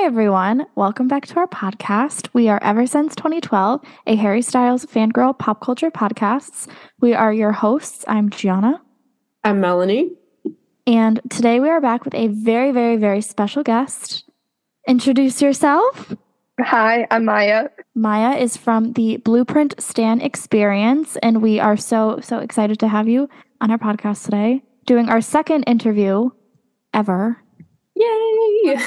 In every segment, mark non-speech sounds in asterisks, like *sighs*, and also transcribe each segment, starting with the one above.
Hi, everyone. Welcome back to our podcast. We are Ever Since 2012, a Harry Styles fangirl pop culture podcasts. We are your hosts. I'm Gianna. I'm Melanie. And today we are back with a very, very, very special guest. Introduce yourself. Hi, I'm Maya. Maya is from the Blueprint Stan Experience, and we are so, so excited to have you on our podcast today, doing our second interview ever. Yay!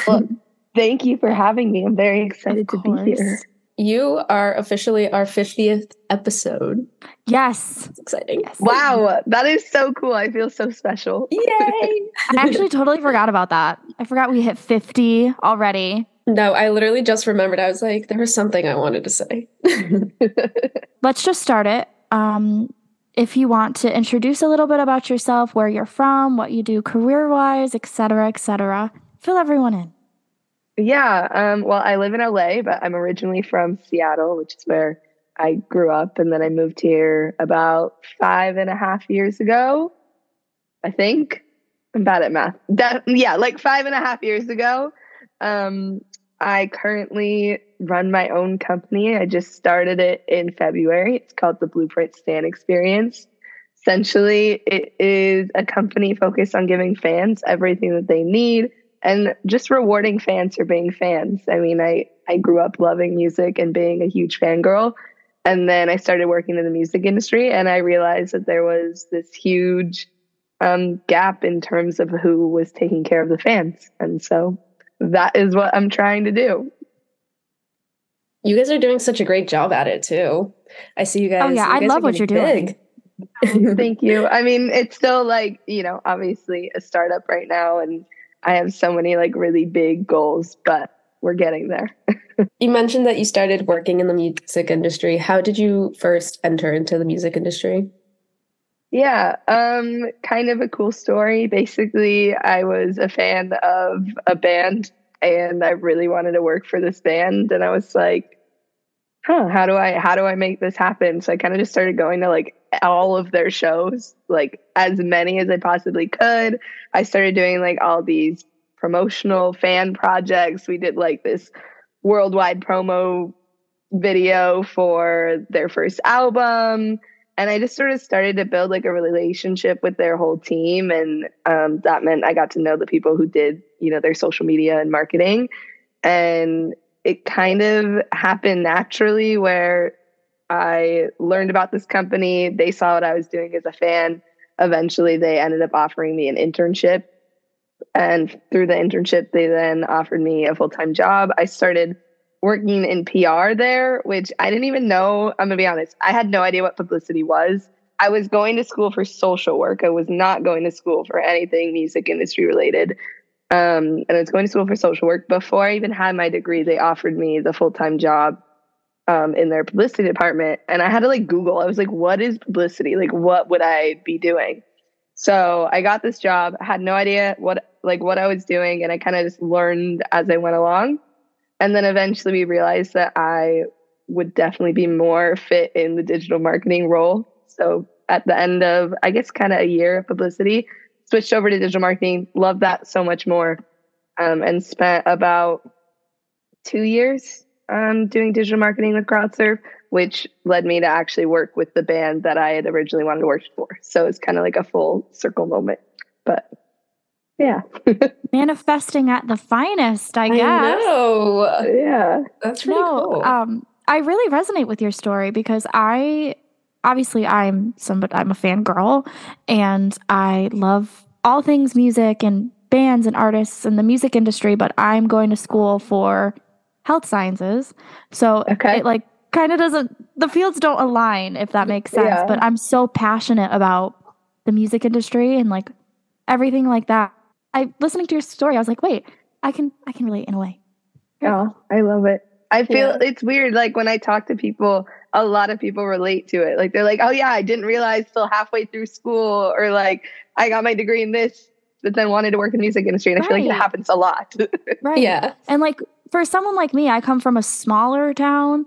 Well, thank you for having me. I'm very excited to be here. You are officially our 50th episode. Yes. It's exciting. Yes. Wow, that is so cool. I feel so special. Yay! *laughs* I actually totally forgot about that. I forgot we hit 50 already. no, I literally just remembered. I was like, there was something I wanted to say. *laughs* Let's just start it. Um, if you want to introduce a little bit about yourself, where you're from, what you do career wise, et cetera, et cetera, fill everyone in. Yeah, um, well, I live in LA, but I'm originally from Seattle, which is where I grew up. And then I moved here about five and a half years ago, I think. I'm bad at math. That, yeah, like five and a half years ago. Um, I currently run my own company. I just started it in February. It's called the Blueprint Stan Experience. Essentially, it is a company focused on giving fans everything that they need and just rewarding fans for being fans. I mean, I, I grew up loving music and being a huge fangirl. And then I started working in the music industry and I realized that there was this huge um, gap in terms of who was taking care of the fans. And so that is what I'm trying to do. You guys are doing such a great job at it too. I see you guys. Oh, yeah, you I love what you're getting big. Thank you. *laughs* I mean, it's still like, you know, obviously a startup right now and I have so many like really big goals, but we're getting there. *laughs* you mentioned that you started working in the music industry. How did you first enter into the music industry? Yeah, um, kind of a cool story. Basically, I was a fan of a band and I really wanted to work for this band and I was like, huh, how do I how do I make this happen? So I kind of just started going to like all of their shows, like as many as I possibly could. I started doing like all these promotional fan projects. We did like this worldwide promo video for their first album and I just sort of started to build like a relationship with their whole team, and um, that meant I got to know the people who did, you know, their social media and marketing, and it kind of happened naturally where I learned about this company. They saw what I was doing as a fan. Eventually, they ended up offering me an internship, and through the internship, they then offered me a full time job. I started working in PR there, which I didn't even know. I'm gonna be honest, I had no idea what publicity was. I was going to school for social work. I was not going to school for anything music industry related. Um, and I was going to school for social work. Before I even had my degree, they offered me the full time job um, in their publicity department. And I had to like Google. I was like, what is publicity? Like, what would I be doing? So I got this job. Had no idea what like what I was doing, and I kind of just learned as I went along. And then eventually we realized that I would definitely be more fit in the digital marketing role. So at the end of, I guess, kind of a year of publicity, switched over to digital marketing, loved that so much more, um, and spent about two years um, doing digital marketing with CrowdSurf, which led me to actually work with the band that I had originally wanted to work for. So it's kind of like a full circle moment. But yeah. *laughs* Manifesting at the finest, I guess. I know. yeah. That's pretty no, cool. um, I really resonate with your story because I obviously I'm somebody I'm a fangirl and I love all things music and bands and artists and the music industry, but I'm going to school for health sciences. So Okay. it like kind of doesn't the fields don't align if that makes sense. Yeah. But I'm so passionate about the music industry and like everything like that. I listening to your story, I was like, wait, I can I can relate in a way. Oh, I love it. I feel Yeah. it's weird. Like when I talk to people, a lot of people relate to it. Like they're like, oh, yeah, I didn't realize till halfway through school, or like I got my degree in this, but then wanted to work in the music industry. And I feel like it happens a lot. *laughs* Right. yeah. And like for someone like me, I come from a smaller town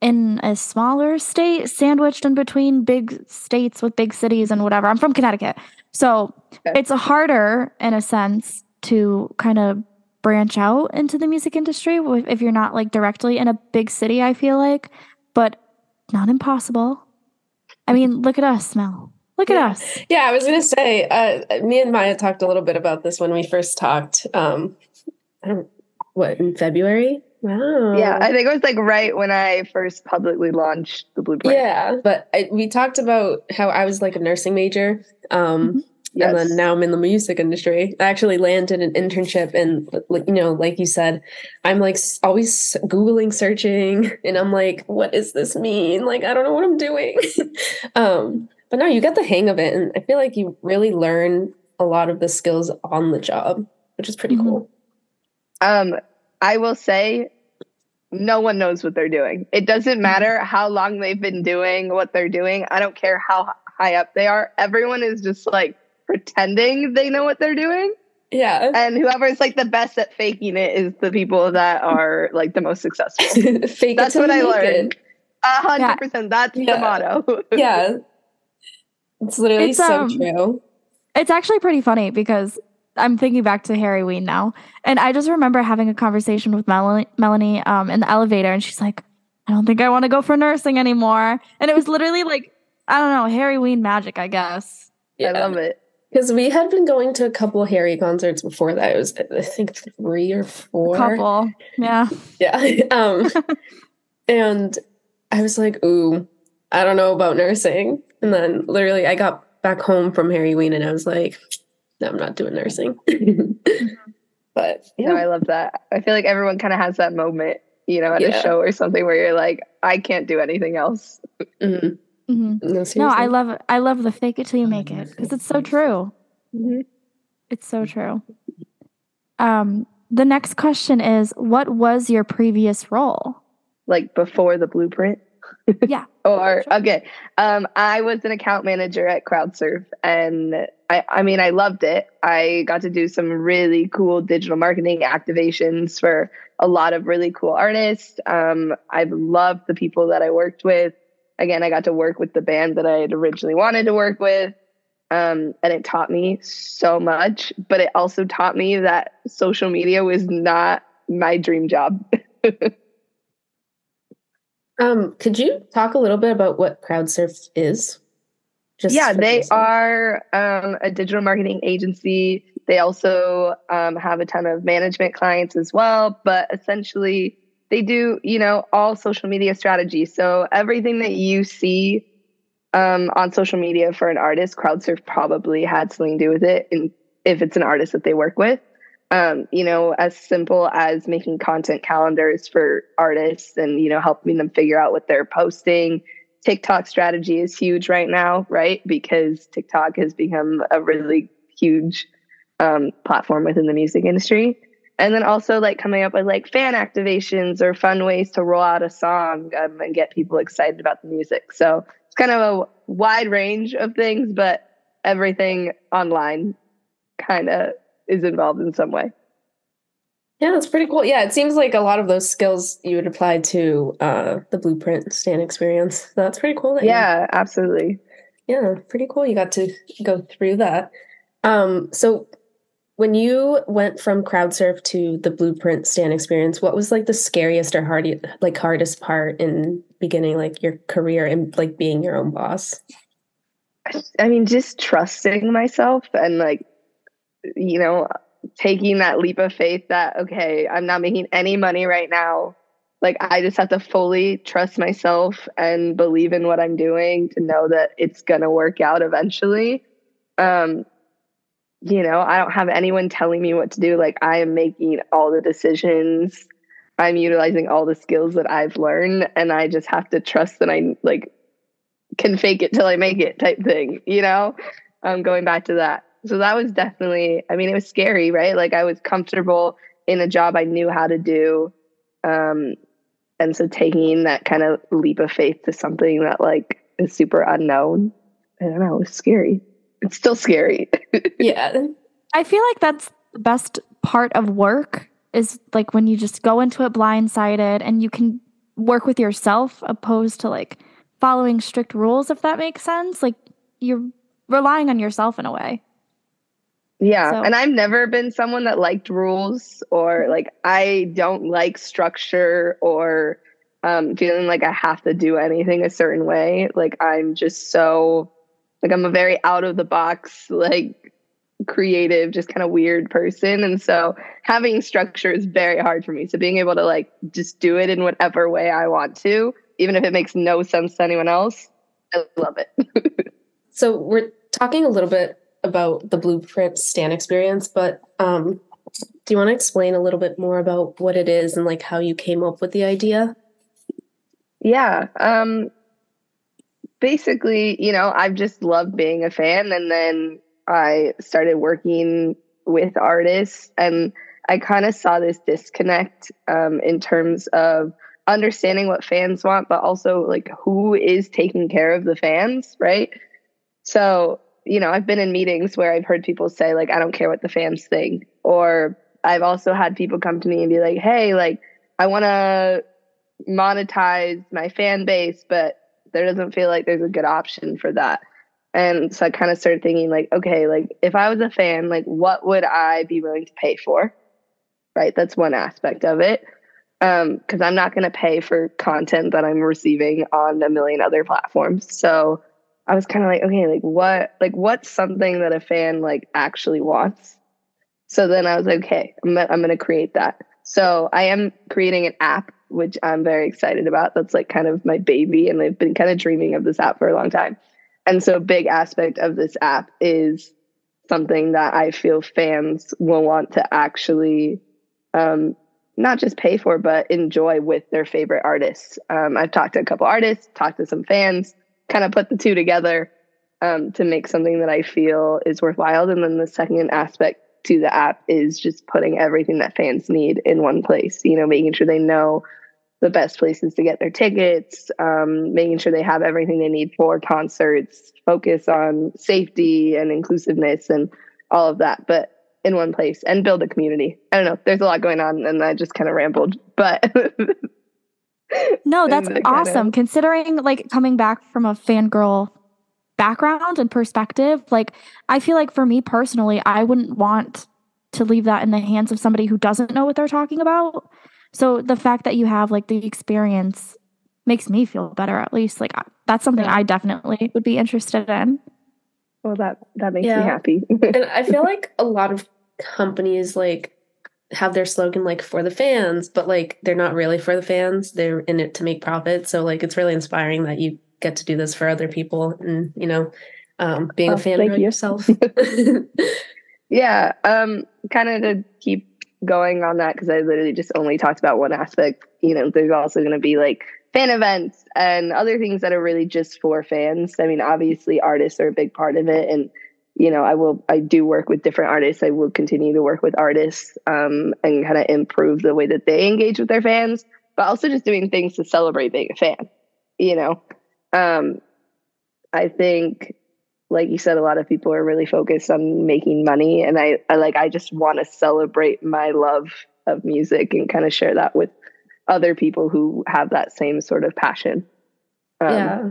in a smaller state, sandwiched in between big states with big cities and whatever. I'm from Connecticut. So Okay. it's harder in a sense to kind of branch out into the music industry if you're not like directly in a big city, I feel like, but not impossible. I mean, look at us, Mel. Look yeah. at us. Yeah, I was gonna say, uh, me and Maya talked a little bit about this when we first talked. Um, I don't what in February. Wow. Yeah, I think it was like right when I first publicly launched the Blueprint. Yeah, but I, we talked about how I was like a nursing major. Um, mm-hmm. Yes. And then now I'm in the music industry. I actually landed an internship, and you know, like you said, I'm like always googling, searching, and I'm like, what does this mean? Like, I don't know what I'm doing. *laughs* um, but no, you get the hang of it, and I feel like you really learn a lot of the skills on the job, which is pretty mm-hmm. cool. Um, I will say, no one knows what they're doing. It doesn't mm-hmm. matter how long they've been doing what they're doing. I don't care how high up they are. Everyone is just like pretending they know what they're doing. Yeah. And whoever's like the best at faking it is the people that are like the most successful. *laughs* Fake That's what I learned. A hundred percent. That's yeah. the motto. yeah. *laughs* It's literally it's, so um, true. It's actually pretty funny because I'm thinking back to Harryween now. And I just remember having a conversation with Melanie, Melanie um, in the elevator, and she's like, I don't think I want to go for nursing anymore. And it was literally like, I don't know, Harryween magic, I guess. Yeah. I love it. Because we had been going to a couple Harry concerts before that. It was, I think, three or four. A couple, yeah. *laughs* Yeah. Um, *laughs* and I was like, ooh, I don't know about nursing. And then literally I got back home from Harryween and I was like, no, I'm not doing nursing. *laughs* but yeah. No, I love that. I feel like everyone kind of has that moment, you know, at yeah. a show or something where you're like, I can't do anything else. Mm-hmm. Mm-hmm. No, no, I love I love the fake it till you make it because it's so true. Mm-hmm. It's so true. Um, the next question is, what was your previous role? Like before the blueprint? Yeah. *laughs* or okay. Um, I was an account manager at CrowdSurf and I, I mean I loved it. I got to do some really cool digital marketing activations for a lot of really cool artists. Um, I've loved the people that I worked with again, I got to work with the band that I had originally wanted to work with. Um, and it taught me so much, but it also taught me that social media was not my dream job. *laughs* um, could you talk a little bit about what CrowdSurf is? Just yeah, they are um, a digital marketing agency. They also um, have a ton of management clients as well, but essentially, they do, you know, all social media strategies. So everything that you see um, on social media for an artist, CrowdSurf probably had something to do with it. And if it's an artist that they work with, um, you know, as simple as making content calendars for artists and, you know, helping them figure out what they're posting. TikTok strategy is huge right now, right? Because TikTok has become a really huge um, platform within the music industry and then also like coming up with like fan activations or fun ways to roll out a song um, and get people excited about the music so it's kind of a wide range of things but everything online kind of is involved in some way. Yeah that's pretty cool. Yeah it seems like a lot of those skills you would apply to uh, the blueprint stan experience. So that's pretty cool yeah you, absolutely. Yeah pretty cool. You got to go through that. Um, so when you went from crowdsurf to the blueprint stan experience what was like the scariest or hard like hardest part in beginning like your career and like being your own boss? I mean just trusting myself and like you know taking that leap of faith that okay i'm not making any money right now like i just have to fully trust myself and believe in what i'm doing to know that it's going to work out eventually um you know, I don't have anyone telling me what to do. Like I am making all the decisions. I'm utilizing all the skills that I've learned and I just have to trust that I like can fake it till I make it type thing, you know? Um going back to that. So that was definitely I mean it was scary, right? Like I was comfortable in a job I knew how to do. Um and so taking that kind of leap of faith to something that like is super unknown, I don't know, it was scary it's still scary. *laughs* yeah. I feel like that's the best part of work is like when you just go into it blindsided and you can work with yourself opposed to like following strict rules if that makes sense like you're relying on yourself in a way Yeah. So. And I've never been someone that liked rules or like I don't like structure or um, feeling like I have to do anything a certain way. Like I'm just so like I'm a very out of the box, like creative, just kind of weird person. And so having structure is very hard for me. So being able to like just do it in whatever way I want to, even if it makes no sense to anyone else, I love it. *laughs* so we're talking a little bit about the blueprint stan experience but um, do you want to explain a little bit more about what it is and like how you came up with the idea? Yeah um, basically you know i've just loved being a fan and then i started working with artists and i kind of saw this disconnect um, in terms of understanding what fans want but also like who is taking care of the fans right? So you know, I've been in meetings where I've heard people say, like, I don't care what the fans think. Or I've also had people come to me and be like, hey, like, I want to monetize my fan base, but there doesn't feel like there's a good option for that. And so I kind of started thinking, like, okay, like, if I was a fan, like, what would I be willing to pay for? Right. That's one aspect of it. Um, because I'm not going to pay for content that I'm receiving on a million other platforms. So, I was kind of like, okay, like what, like what's something that a fan like actually wants? So then I was like, okay, I'm, I'm going to create that. So I am creating an app, which I'm very excited about. That's like kind of my baby. And I've been kind of dreaming of this app for a long time. And so a big aspect of this app is something that I feel fans will want to actually um, not just pay for, but enjoy with their favorite artists. Um, I've talked to a couple artists, talked to some fans, kind of put the two together um, to make something that I feel is worthwhile. And then the second aspect to the app is just putting everything that fans need in one place, you know, making sure they know the best places to get their tickets, um, making sure they have everything they need for concerts, focus on safety and inclusiveness and all of that, but in one place and build a community. I don't know. There's a lot going on and I just kind of rambled, but *laughs* no, *laughs* that's awesome. Of... Considering like coming back from a fangirl background and perspective, like I feel like for me personally, I wouldn't want to leave that in the hands of somebody who doesn't know what they're talking about. So the fact that you have like the experience makes me feel better at least. Like that's something yeah. I definitely would be interested in. Well, that that makes yeah. me happy. and I feel *laughs* like a lot of companies like have their slogan like for the fans, but like they're not really for the fans. They're in it to make profit. So like it's really inspiring that you get to do this for other people and you know, um, being a fan of you. yourself. *laughs* *laughs* yeah. Um, kind of to keep going on that because I literally just only talked about one aspect. You know, there's also going to be like fan events and other things that are really just for fans. I mean, obviously artists are a big part of it and you know, I will, I do work with different artists. I will continue to work with artists um, and kind of improve the way that they engage with their fans, but also just doing things to celebrate being a fan, you know. Um, I think, like you said, a lot of people are really focused on making money. And I, I like, I just want to celebrate my love of music and kind of share that with other people who have that same sort of passion. Um, yeah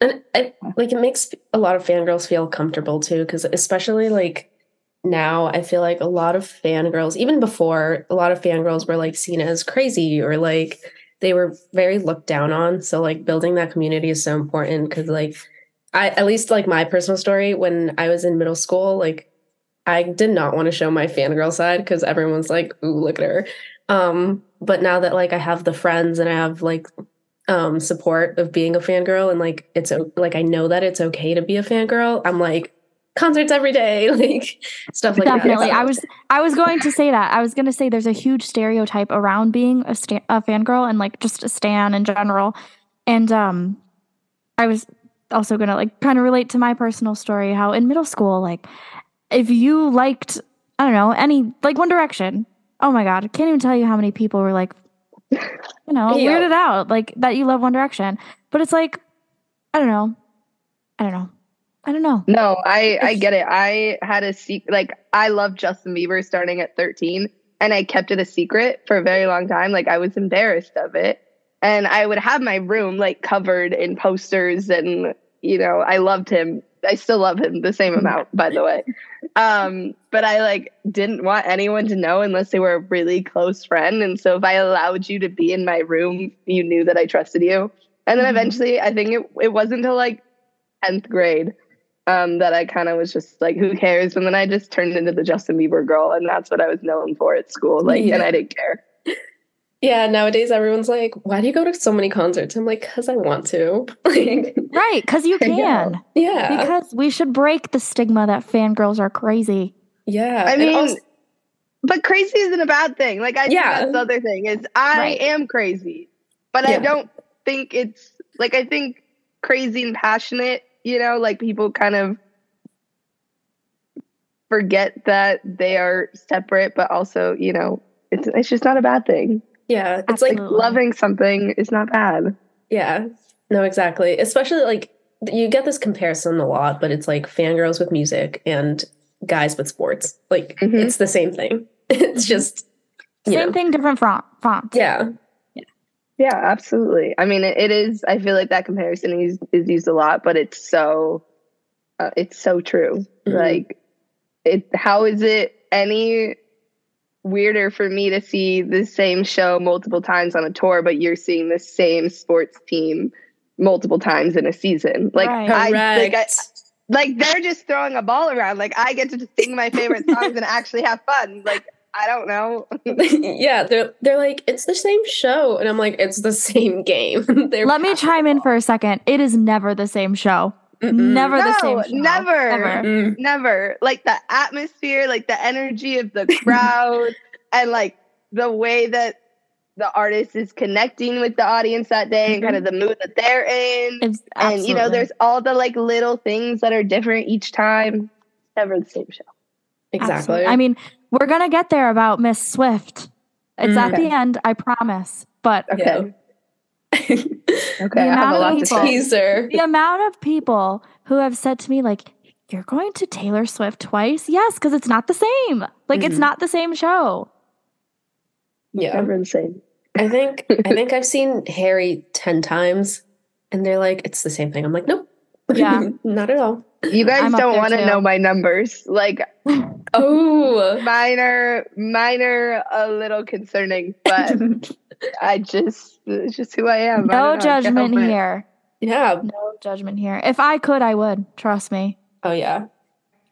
and I, like it makes a lot of fangirls feel comfortable too because especially like now i feel like a lot of fangirls even before a lot of fangirls were like seen as crazy or like they were very looked down on. So like building that community is so important because like i at least like my personal story when i was in middle school like i did not want to show my fangirl side because everyone's like ooh look at her. Um but now that like i have the friends and i have like um support of being a fangirl and like it's like I know that it's okay to be a fangirl. I'm like concerts every day, *laughs* like stuff like Definitely. that. Definitely. I was I was going to say that. I was going to say there's a huge stereotype around being a, sta- a fangirl and like just a stan in general. And um I was also going to like kind of relate to my personal story how in middle school like if you liked I don't know, any like One Direction. Oh my god, I can't even tell you how many people were like you know, yeah. it out like that you love One Direction. But it's like, I don't know. I don't know. I don't know. No, I I get it. I had a secret. Like I loved Justin Bieber starting at 13, and I kept it a secret for a very long time. Like I was embarrassed of it, and I would have my room like covered in posters, and you know I loved him I still love him the same amount, *laughs* by the way. Um, but I like didn't want anyone to know unless they were a really close friend. And so if I allowed you to be in my room, you knew that I trusted you. And then mm-hmm. eventually, I think it it wasn't until like tenth grade um, that I kind of was just like, who cares? And then I just turned into the Justin Bieber girl, and that's what I was known for at school. Like, yeah. and I didn't care. Yeah, nowadays everyone's like, "Why do you go to so many concerts?" I'm like, "Cause I want to." *laughs* right? Because you *laughs* can. Yeah. Because we should break the stigma that fangirls are crazy. Yeah. I mean, also- but crazy isn't a bad thing. Like, I yeah. that's the other thing is I right. am crazy, but yeah. I don't think it's like I think crazy and passionate. You know, like people kind of forget that they are separate, but also, you know, it's it's just not a bad thing. Yeah, it's like, like loving something is not bad. Yeah, no, exactly. Especially like you get this comparison a lot, but it's like fangirls with music and guys with sports. Like mm-hmm. it's the same thing. *laughs* it's just same know. thing, different font. font. Yeah. yeah. Yeah, absolutely. I mean, it, it is. I feel like that comparison is is used a lot, but it's so, uh, it's so true. Mm-hmm. Like, it. How is it any weirder for me to see the same show multiple times on a tour, but you're seeing the same sports team multiple times in a season. Like right. I like I, like they're just throwing a ball around. Like I get to sing my favorite *laughs* songs and actually have fun. Like I don't know. *laughs* yeah, they're they're like it's the same show, and I'm like it's the same *laughs* game. Let me chime in for a second. It is never the same show. Mm-mm. Never no, the same. Show. Never, ever, never. Like the atmosphere, like the energy of the *laughs* crowd, and like the way that the artist is connecting with the audience that day, mm-hmm. and kind of mm-hmm. the mood that they're in. and you know, there's all the like little things that are different each time. Never the same show. Exactly. Absolutely. I mean, we're gonna get there about Miss Swift. It's mm, at the end, I promise. But okay. *laughs* okay, the amount of people, teaser. The amount of people who have said to me, like, you're going to Taylor Swift twice? Yes, because it's not the same. Like, mm-hmm. it's not the same show. Yeah. Never the same. I think I think I've seen Harry 10 times and they're like, it's the same thing. I'm like, nope. Yeah. *laughs* not at all. You guys I'm don't want to know my numbers. Like, *laughs* oh, minor, minor, a little concerning, but *laughs* I just, it's just who I am. No I judgment here. Yeah. No judgment here. If I could, I would. Trust me. Oh, yeah.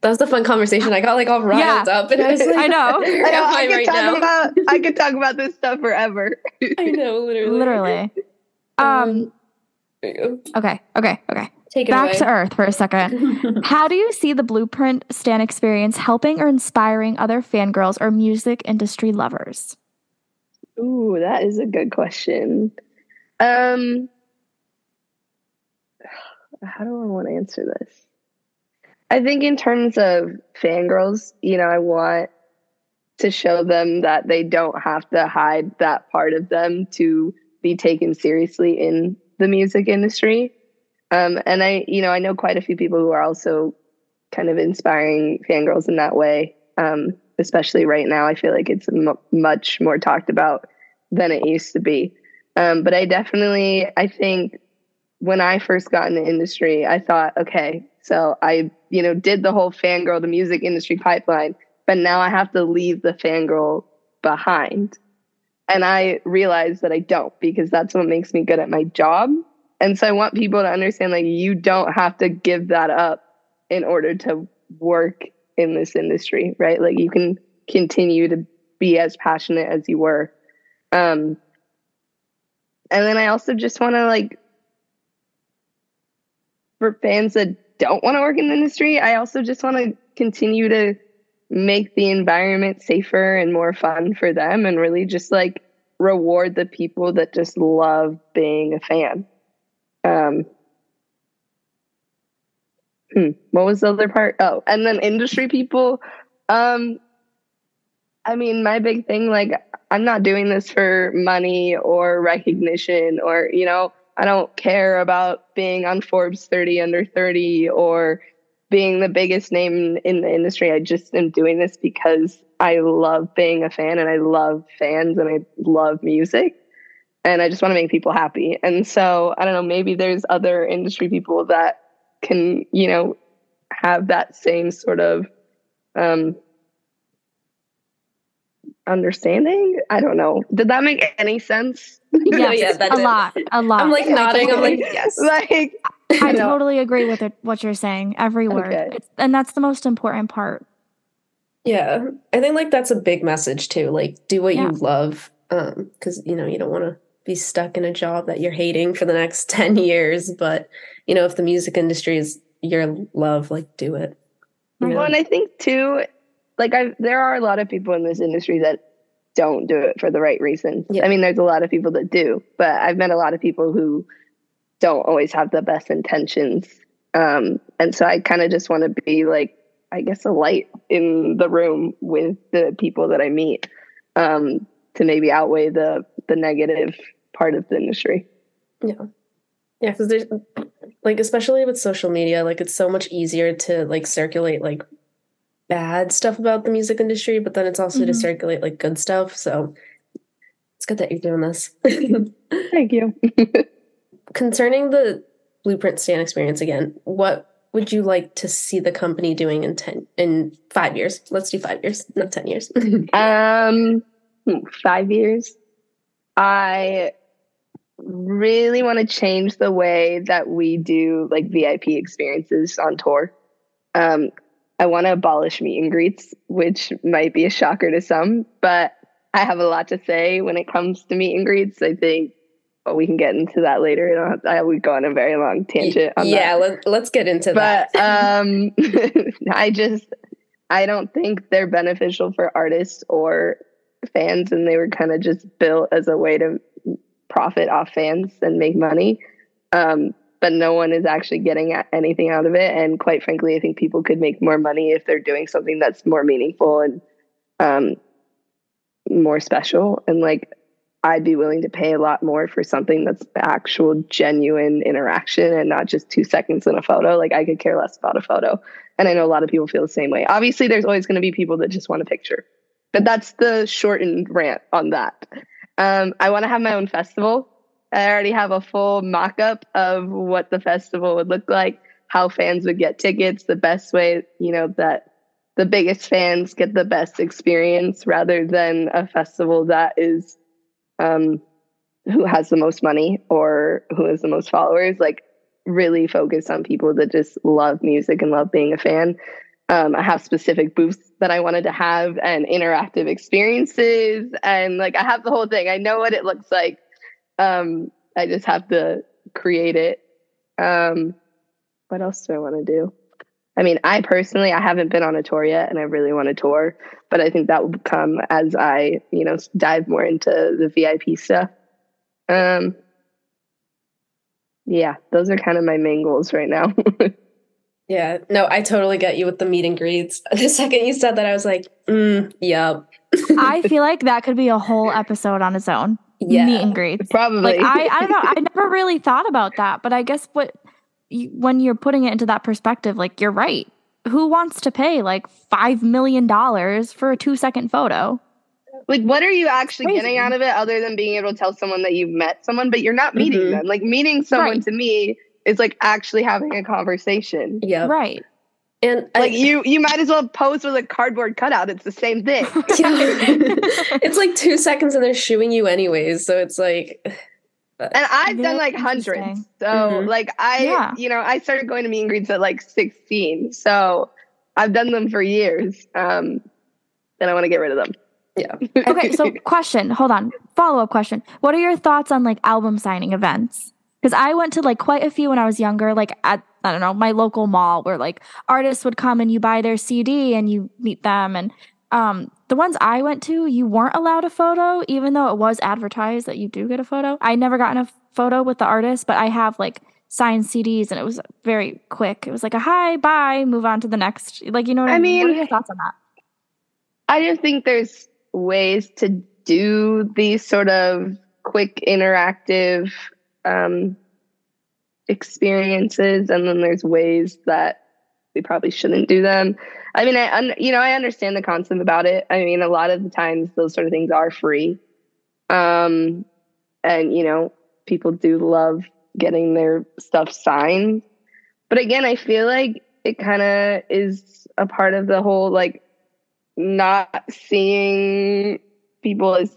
That was a fun conversation. I got like all riled yeah. up, and I was like, *laughs* *laughs* I know. I, know I could right talk now. about *laughs* I could talk about this stuff forever. I know, literally, literally. Um. Okay. Okay. Okay. Take it Back away. to Earth for a second. How do you see the Blueprint Stan experience helping or inspiring other fangirls or music industry lovers? Ooh, that is a good question. Um, how do I want to answer this? I think in terms of fangirls, you know, I want to show them that they don't have to hide that part of them to be taken seriously in the music industry. Um, and I, you know, I know quite a few people who are also kind of inspiring fangirls in that way. Um, especially right now, I feel like it's m- much more talked about than it used to be. Um, but I definitely, I think when I first got in the industry, I thought, okay, so I, you know, did the whole fangirl, the music industry pipeline, but now I have to leave the fangirl behind. And I realized that I don't because that's what makes me good at my job. And so I want people to understand like you don't have to give that up in order to work in this industry, right? Like you can continue to be as passionate as you were. Um and then I also just want to like for fans that don't want to work in the industry. I also just want to continue to make the environment safer and more fun for them and really just like reward the people that just love being a fan. Um, hmm, what was the other part? Oh, and then industry people. Um, I mean, my big thing, like, I'm not doing this for money or recognition or, you know, I don't care about being on Forbes 30 under 30 or being the biggest name in the industry. I just am doing this because I love being a fan and I love fans and I love music and I just want to make people happy. And so I don't know, maybe there's other industry people that can, you know, have that same sort of um, understanding. I don't know. Did that make any sense? Yes, yeah, that a did. lot, a lot. I'm like nodding. I'm like *laughs* yes. Like I *laughs* totally agree with it, what you're saying. Every word, okay. and that's the most important part. Yeah, I think like that's a big message too. Like, do what yeah. you love, um, because you know you don't want to be stuck in a job that you're hating for the next *laughs* ten years. But you know, if the music industry is your love, like do it. Well, and I think too, like I, there are a lot of people in this industry that don't do it for the right reason. Yeah. I mean, there's a lot of people that do, but I've met a lot of people who don't always have the best intentions. Um, and so I kind of just want to be like, I guess, a light in the room with the people that I meet um, to maybe outweigh the the negative part of the industry. Yeah, yeah, because there's like, especially with social media, like it's so much easier to like circulate like bad stuff about the music industry, but then it's also mm-hmm. to circulate like good stuff. So it's good that you're doing this. *laughs* Thank you. Concerning the Blueprint stan experience again, what would you like to see the company doing in 10 in 5 years? Let's do 5 years, not 10 years. *laughs* um hmm, 5 years. I really want to change the way that we do like VIP experiences on tour. Um, I want to abolish meet and greets, which might be a shocker to some, but I have a lot to say when it comes to meet and greets. I think well, we can get into that later. I would go on a very long tangent. yeah, let, us get into but, that. um, *laughs* I just, I don't think they're beneficial for artists or fans, and they were kind of just built as a way to profit off fans and make money. Um, but no one is actually getting anything out of it. And quite frankly, I think people could make more money if they're doing something that's more meaningful and um, more special. And like, I'd be willing to pay a lot more for something that's actual genuine interaction and not just two seconds in a photo. Like, I could care less about a photo. And I know a lot of people feel the same way. Obviously, there's always going to be people that just want a picture, but that's the shortened rant on that. Um, I want to have my own festival. I already have a full mock up of what the festival would look like, how fans would get tickets, the best way, you know, that the biggest fans get the best experience rather than a festival that is um, who has the most money or who has the most followers. Like, really focus on people that just love music and love being a fan. Um, I have specific booths that I wanted to have and interactive experiences. And like, I have the whole thing. I know what it looks like um, I just have to create it. Um, what else do I want to do? I mean, I personally, I haven't been on a tour yet, and I really want to tour, but I think that will come as I, you know, dive more into the VIP stuff. Um, yeah, those are kind of my main goals right now. *laughs* yeah, no, I totally get you with the meet and greets. *laughs* The second you said that, I was like, mm, yep. *laughs* I feel like that could be a whole episode on its own yeah, meet and greets. Probably. Like I, I don't know. I *laughs* never really thought about that, but I guess what you, when you're putting it into that perspective, like you're right. Who wants to pay like five million dollars for a two second photo? Like, what are you actually Crazy. getting out of it other than being able to tell someone that you've met someone, but you're not meeting mm-hmm. them? Like, meeting someone right. to me is like actually having a conversation. Yeah. Right. And like I, you, you might as well pose with a cardboard cutout. It's the same thing. *laughs* *laughs* it's like two seconds and they're shooing you anyways. So it's like. And I've done like hundreds. So mm-hmm. like I, yeah. you know, I started going to meet and greets at like 16. So I've done them for years. Um, and I want to get rid of them. Yeah. *laughs* okay. So question, hold on. Follow up question. What are your thoughts on like album signing events? Because I went to like quite a few when I was younger, like at I don't know, my local mall where like artists would come and you buy their CD and you meet them. And um, the ones I went to, you weren't allowed a photo, even though it was advertised that you do get a photo. I never gotten a photo with the artist, but I have like signed CDs and it was very quick. It was like a hi, bye, move on to the next. Like, you know what I, I mean? What are your thoughts on that? I just think there's ways to do these sort of quick interactive um, experiences and then there's ways that we probably shouldn't do them. I mean i un- you know i understand the concept about it. I mean a lot of the times those sort of things are free. Um and you know people do love getting their stuff signed. But again i feel like it kind of is a part of the whole like not seeing people as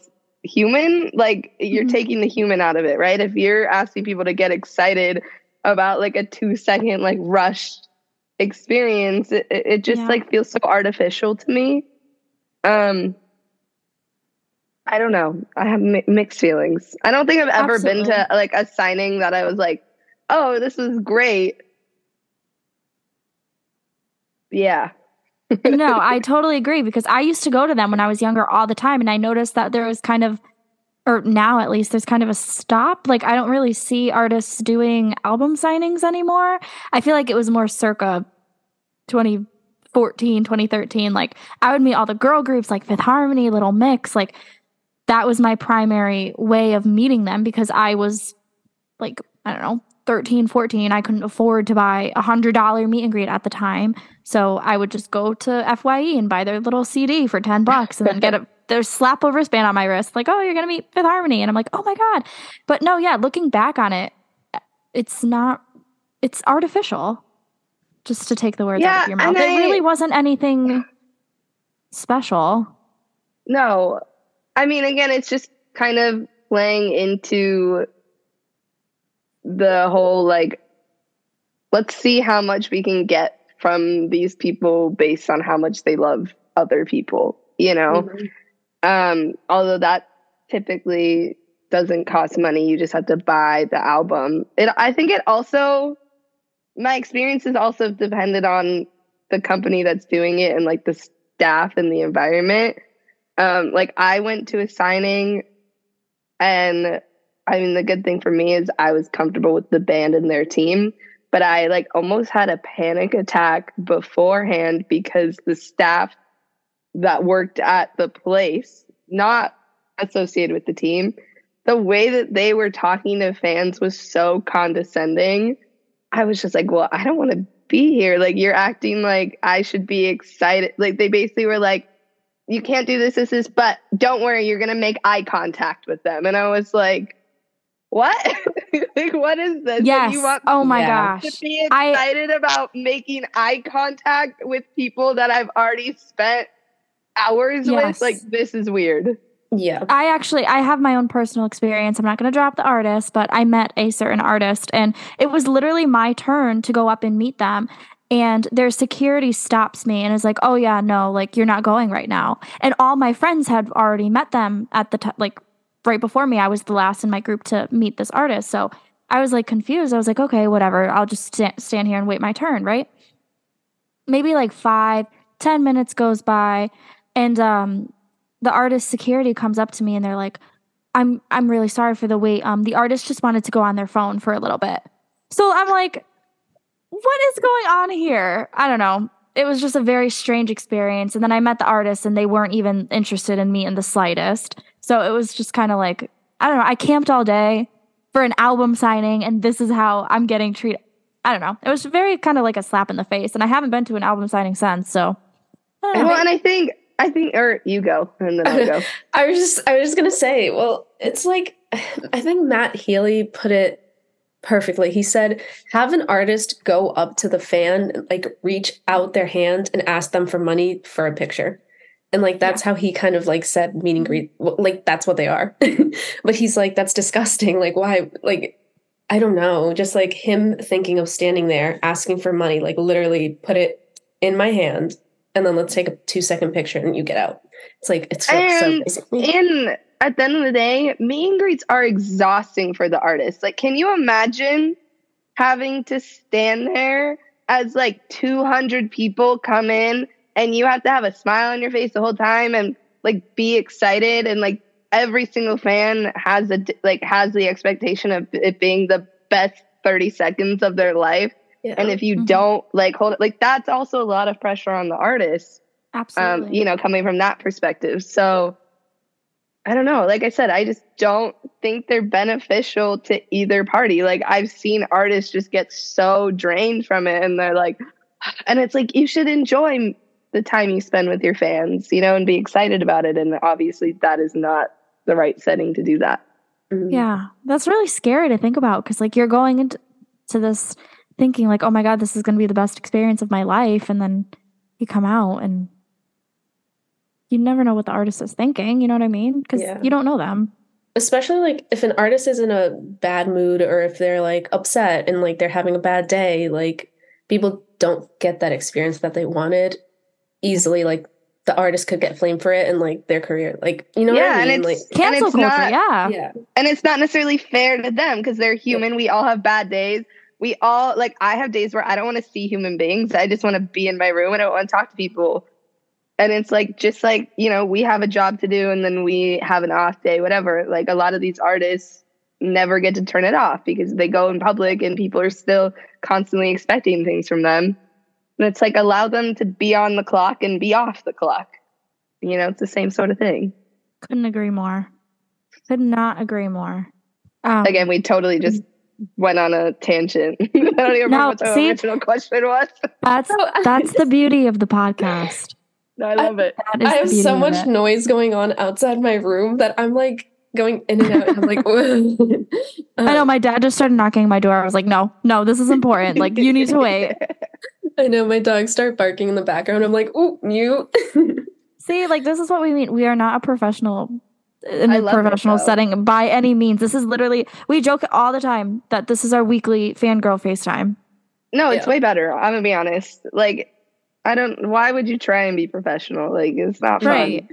human like you're mm-hmm. taking the human out of it right if you're asking people to get excited about like a two second like rushed experience it, it just yeah. like feels so artificial to me um i don't know i have mi- mixed feelings i don't think i've ever Absolutely. been to like a signing that i was like oh this is great yeah no, I totally agree because I used to go to them when I was younger all the time and I noticed that there was kind of or now at least there's kind of a stop. Like I don't really see artists doing album signings anymore. I feel like it was more circa 2014, 2013. Like I would meet all the girl groups like Fifth Harmony, Little Mix, like that was my primary way of meeting them because I was like I don't know, 13, 14, I couldn't afford to buy a hundred dollar meet and greet at the time. So I would just go to FYE and buy their little CD for 10 bucks and then get a *laughs* their slap a wristband on my wrist, like, oh, you're gonna meet Fifth Harmony. And I'm like, oh my God. But no, yeah, looking back on it, it's not it's artificial. Just to take the words yeah, out of your mouth. It I, really wasn't anything special. No. I mean, again, it's just kind of playing into the whole like let's see how much we can get from these people based on how much they love other people you know? Mm-hmm. um although that typically doesn't cost money you just have to buy the album. It i think it also my experience is also dependent on the company that's doing it and like the staff and the environment. Um like i went to a signing and I mean, the good thing for me is I was comfortable with the band and their team, but I like almost had a panic attack beforehand because the staff that worked at the place, not associated with the team, the way that they were talking to fans was so condescending. I was just like, well, I don't want to be here. Like, you're acting like I should be excited. Like, they basically were like, you can't do this, this, this, but don't worry, you're going to make eye contact with them. And I was like, what? *laughs* like, what is this? Yes. You want oh my gosh. To be excited I, about making eye contact with people that I've already spent hours yes. with. Like, this is weird. Yeah. I actually I have my own personal experience. I'm not going to drop the artist, but I met a certain artist and it was literally my turn to go up and meet them and their security stops me and is like, "Oh yeah, no, like you're not going right now." And all my friends had already met them at the time like right before me, I was the last in my group to meet this artist. So I was like confused. I was like, okay, whatever. I'll just st- stand here and wait my turn, right? Maybe like five, ten minutes goes by, and um, the artist security comes up to me and they're like, "I'm I'm really sorry for the wait. Um, the artist just wanted to go on their phone for a little bit." So I'm like, "What is going on here?" I don't know. It was just a very strange experience. And then I met the artists and they weren't even interested in me in the slightest. So it was just kind of like, I don't know, I camped all day for an album signing and this is how I'm getting treated. I don't know. It was very kind of like a slap in the face. And I haven't been to an album signing since. So, well, and I think, I think, or you go and then I'll go. *laughs* I was just, I was just going to say, well, it's like, I think Matt Healy put it perfectly. He said, have an artist go up to the fan, like reach out their hand and ask them for money for a picture. And like that's yeah. how he kind of like said meet and mm-hmm. greet like that's what they are. *laughs* But he's like that's disgusting. Like why like i don't know. Just like him thinking of standing there asking for money like literally put it in my hand and then let's take a two second picture and you get out. It's like it's and, so and at the end of the day meet and greets are exhausting for the artist like can you imagine having to stand there as like 200 people come in and you have to have a smile on your face the whole time and like be excited and like every single fan has a like has the expectation of it being the best 30 seconds of their life yeah. and if you mm-hmm. don't like hold it like that's also a lot of pressure on the artist absolutely um, you know coming from that perspective so i don't know like i said i just don't think they're beneficial to either party like i've seen artists just get so drained from it and they're like *sighs* and it's like you should enjoy the time you spend with your fans, you know, and be excited about it. And obviously, that is not the right setting to do that. Mm-hmm. Yeah, that's really scary to think about because, like, you're going into this thinking like, "Oh my god, this is going to be the best experience of my life," and then you come out and you never know what the artist is thinking. You know what I mean? Because Yeah. you don't know them. especially like if an artist is in a bad mood or if they're like upset and like they're having a bad day like people don't get that experience that they wanted easily like the artist could get flamed for it and like their career like you know Yeah, what i and mean it's- like Cancel it's culture, not- yeah. yeah and it's not necessarily fair to them because they're human. We all have bad days. We all like I have days where I don't want to see human beings. I just want to be in my room and I don't want to talk to people. And it's like just like, you know, we have a job to do and then we have an off day, whatever. Like a lot of these artists never get to turn it off because they go in public and people are still constantly expecting things from them. And it's like allow them to be on the clock and be off the clock. You know, it's the same sort of thing. Couldn't agree more. Could not agree more. Um, Again, we totally just went on a tangent. *laughs* I don't even No, remember what the see? original question was. that's *laughs* that's the beauty of the podcast. I love it. I have so much it. noise going on outside my room that i'm like going in and out and i'm like *laughs* I know um, my dad just started knocking on my door. I was like, no, no, this is important. Like, you need to wait. *laughs* i know my dogs start barking in the background i'm like oh mute *laughs* See, like, this is what we mean. We are not a professional uh, in a professional setting by any means. This is literally, we joke all the time that this is our weekly fangirl FaceTime. No, it's Yeah. way better. I'm gonna be honest. Like, I don't. Why would you try and be professional? Like, it's not fun. Right.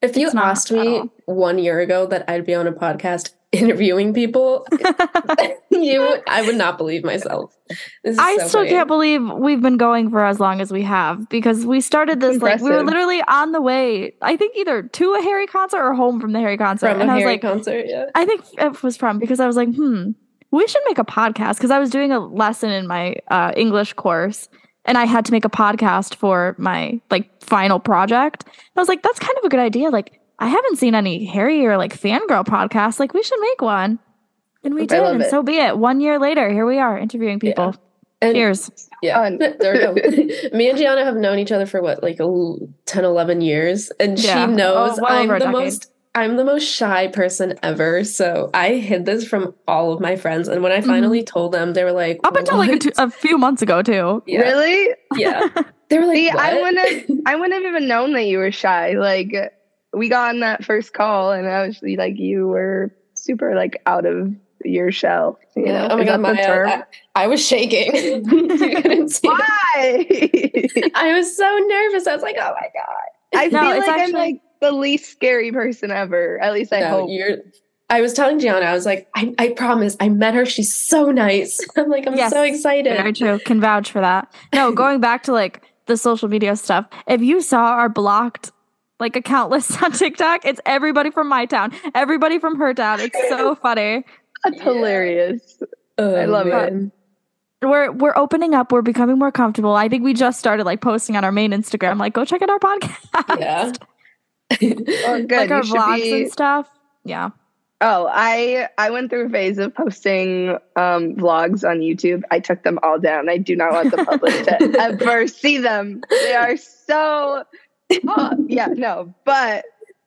If you It's asked me one year ago that I'd be on a podcast *laughs* interviewing people, *laughs* you I would not believe myself. This is I so still funny. can't believe we've been going for as long as we have because we started this like we were literally on the way. I think either to a Harry concert or home from the Harry concert, from and a I was Harry like, concert. Yeah, I think it was from because I was like, hmm, we should make a podcast because I was doing a lesson in my uh, English course and I had to make a podcast for my like final project. I was like, that's kind of a good idea. Like, I haven't seen any Harry or like fangirl podcasts. Like, we should make one. And we I did, and it. so be it. One year later, here we are interviewing people. and Cheers. yeah, Fun. there we go. *laughs* Me and Gianna have known each other for what like a l- 10, 11 years, and Yeah. she knows Oh, well I'm the decade. most. I'm the most shy person ever, so I hid this from all of my friends. And when I finally told them, they were like, Mm-hmm. Up until like a, "What?" two, a few months ago, too. yeah, Really? yeah, *laughs* they were like, See, I wouldn't. *laughs* I wouldn't have even known that you were shy. Like, we got on that first call, and I was like, you were super like out of your shell. You Yeah. know? Oh my Is god, that the Maya, term? I, I was shaking. you couldn't see. it. Why? I was so nervous. I was like, oh my god. I No, feel it's like I'm like the least scary person ever. At least I No, hope. you're. I was telling Gianna, I was like, I, I promise, I met her. She's so nice. *laughs* I'm like, I'm Yes, so excited. Very true. Can vouch for that. No, *laughs* going back to like the social media stuff. If you saw our blocked like account list *laughs* on TikTok, it's everybody from my town, everybody from her town. It's so funny. That's hilarious. Oh, I love it. We're we're opening up. We're becoming more comfortable. I think we just started like posting on our main Instagram. Like, go check out our podcast. Yeah. Well, *laughs* good. like our you vlogs be- and stuff. Yeah. Oh, I I went through a phase of posting um, vlogs on YouTube. I took them all down. I do not want the public *laughs* to ever see them. They are so. Oh, yeah, no, but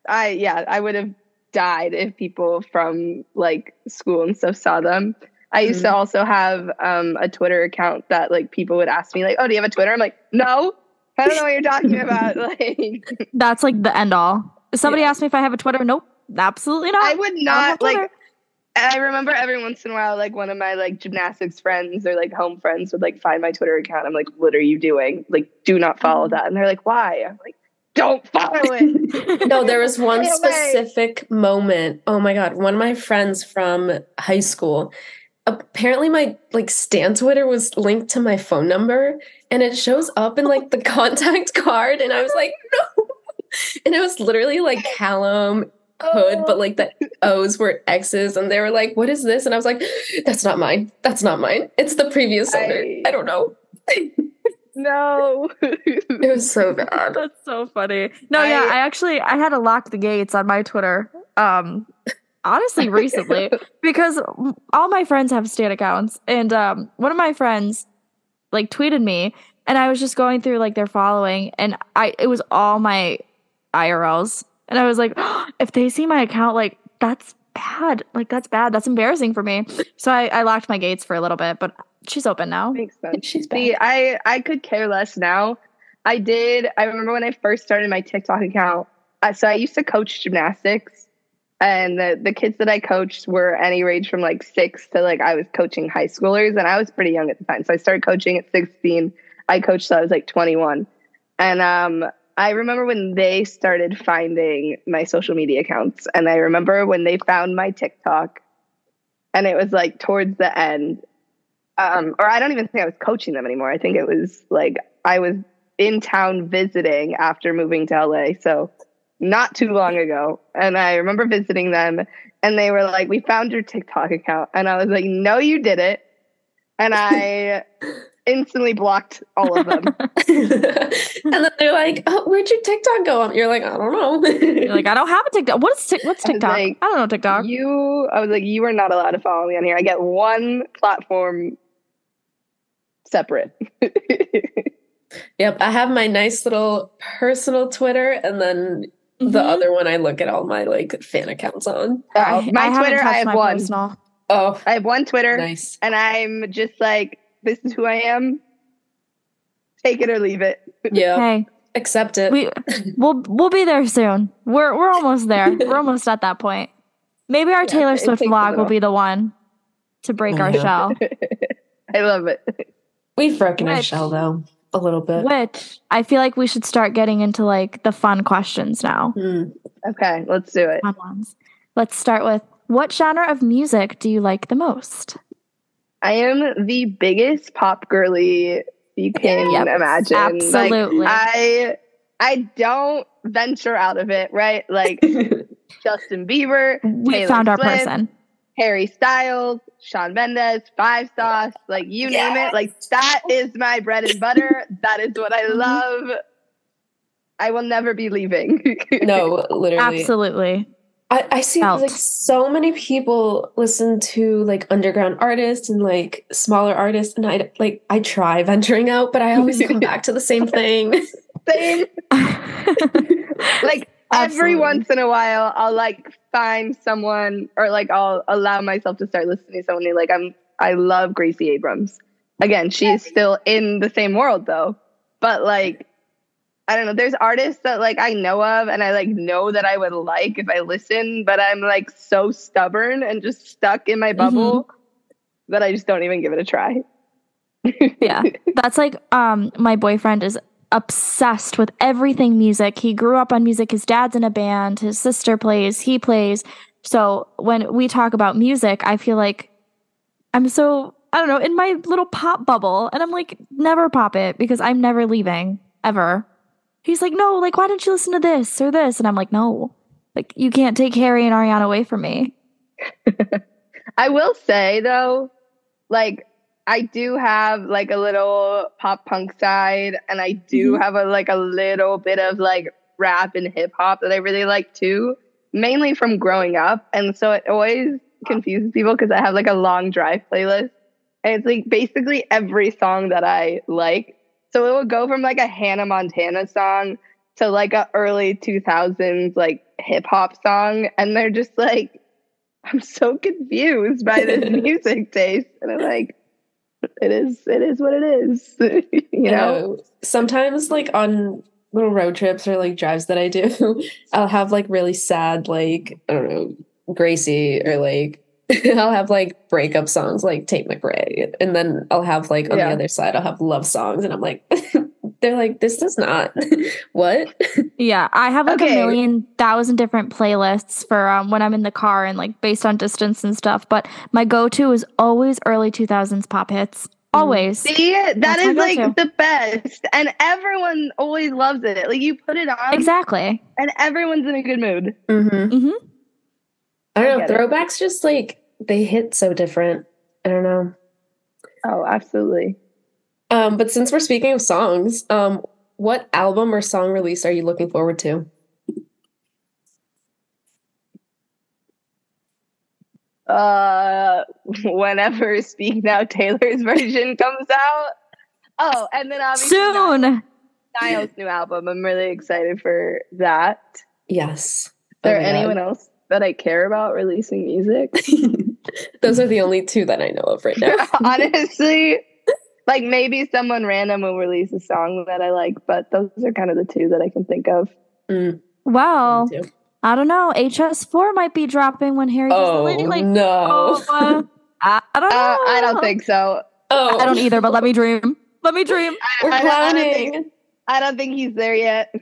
I yeah I would have died if people from like school and stuff saw them. I used to also have um, a Twitter account that like people would ask me like, "Oh, do you have a Twitter?" I'm like, "No, I don't know what you're talking about." *laughs* Like, *laughs* That's like the end all. Somebody Yeah. asked me if I have a Twitter, nope, absolutely not. I would don't have not like. I remember every once in a while, like one of my like gymnastics friends or like home friends would like find my Twitter account. I'm like, what are you doing? Like, do not follow mm-hmm. that. And they're like, why? I'm like, don't follow it. *laughs* no, there was one specific moment. Oh my god, one of my friends from high school. Apparently, my like Stan Twitter was linked to my phone number, and it shows up in like the *laughs* contact card, and I was like, *laughs* no. And it was literally like Calum Hood, but like the O's were X's, and they were like, "What is this?" And I was like, "That's not mine. That's not mine. It's the previous owner. I- I don't know." *laughs* no. It was so bad. That's so funny. No, yeah, I- I actually I had to lock the gates on my Twitter. Um honestly *laughs* recently because all my friends have stan accounts and um one of my friends like tweeted me and I was just going through like their following and I it was all my IRLs and I was like *gasps* if they see my account like that's bad like that's bad that's embarrassing for me so I, I locked my gates for a little bit but she's open now. Makes sense. She's back. See, I I could care less now. I did. I remember when I first started my TikTok account. Uh, so I used to coach gymnastics, and the the kids that I coached were any range from like six to like I was coaching high schoolers, and I was pretty young at the time. So I started coaching at sixteen. I coached till I was like twenty one, and um, I remember when they started finding my social media accounts, and I remember when they found my TikTok, and it was like towards the end, um, or I don't even think I was coaching them anymore. I think it was like I was in town visiting after moving to LA. So not too long ago. And I remember visiting them and they were like, We found your TikTok account. And I was like, No, you did it. And I *laughs* instantly blocked all of them. *laughs* and then they're like, oh, "Where'd your TikTok go?" You're like, "I don't know." You're like, I don't have a TikTok. What is tic- what's I TikTok? like, I don't know TikTok. you I was like, you are not allowed to follow me on here. I get one platform separate. *laughs* yep, I have my nice little personal Twitter, and then the Mhm. other one I look at all my like fan accounts on. I- Oh, my I Twitter, I have one. personal. Oh, I have one Twitter nice. and I'm just like, this is who I am. Take it or leave it. *laughs* Yeah, Hey, accept it. we *laughs* we'll we'll be there soon. We're we're almost there. *laughs* We're almost at that point. Maybe our Yeah, Taylor Swift vlog will be the one to break our Yeah. shell. I love it. We've broken our shell though a little bit. Which I feel like we should start getting into like the fun questions now. Hmm. Okay, let's do it. Fun ones. Let's start with what genre of music do you like the most? I am the biggest pop girly you can Yep, imagine. Like, absolutely. I I don't venture out of it, right? Like *laughs* Justin Bieber, We Taylor found our Swift, person. Harry Styles, Shawn Mendes, Five Sauce, like you name it. Like that is my bread and butter. that is what I Mhm. love. I will never be leaving. no, *laughs* literally. Absolutely. I, I see Felt. like so many people listen to like underground artists and like smaller artists, and I like I try venturing out, but I always come *laughs* back to the same thing. Same. *laughs* Like every once in a while, I'll like find someone or like I'll allow myself to start listening to someone new. Like I'm, I love Gracie Abrams. Again, she's still in the same world though, but like. I don't know. There's artists that like I know of and I like know that I would like if I listen, but I'm like so stubborn and just stuck in my bubble that I just don't even give it a try. *laughs* yeah. That's like um my boyfriend is obsessed with everything music. He grew up on music. His dad's in a band, his sister plays, he plays. So when we talk about music, I feel like I'm so I don't know, in my little pop bubble and I'm like never pop it because I'm never leaving ever. He's like, "No, like why don't you listen to this or this?" And I'm like, "No. Like you can't take Harry and Ariana away from me." *laughs* I will say though, like I do have like a little pop punk side, and I do Mhm. have a like a little bit of like rap and hip hop that I really like too, mainly from growing up, and so it always confuses people because I have like a long drive playlist, and it's like basically every song that I like. So it will go from like a Hannah Montana song to like a early 2000s like hip hop song, and they're just like. I'm so confused by this *laughs* music taste. And I'm like, it is it is what it is. *laughs* you know? sometimes like on little road trips or like drives that I do, *laughs* I'll have like really sad like I don't know Gracie or like *laughs* I'll have like breakup songs like Tate McRae, and then I'll have like on Yeah. the other side I'll have love songs, and I'm like, they're like this does not *laughs* what Yeah, I have like Okay. a million thousand different playlists for um, when I'm in the car and like based on distance and stuff. But my go-to is always early 2000s pop hits. Always. See, that That's is like the best. And everyone always loves it. Like you put it on Exactly. and everyone's in a good mood. mm-hmm. hmm I don't I know get it. throwbacks just like they hit so different. I don't know. Oh, absolutely. Um, but since we're speaking of songs, um, what album or song release are you looking forward to? Uh *laughs* whenever Speak Now Taylor's version comes out. Oh, and then obviously Niall- Soon. Niall's new album. I'm really excited for that. Yes. Is there Oh my God. anyone else that I care about releasing music? *laughs* Those are the only two that I know of right now. *laughs* Honestly, like maybe someone random will release a song that I like, but those are kind of the two that I can think of. Mm, Well. I don't know. HS4 might be dropping when Harry does the oh lady like no! oh, uh, I, I don't know. Uh, I don't think so. oh, I don't either, but let me dream. Let me dream. We're I don't- I don't clowning. think- I don't think he's there yet.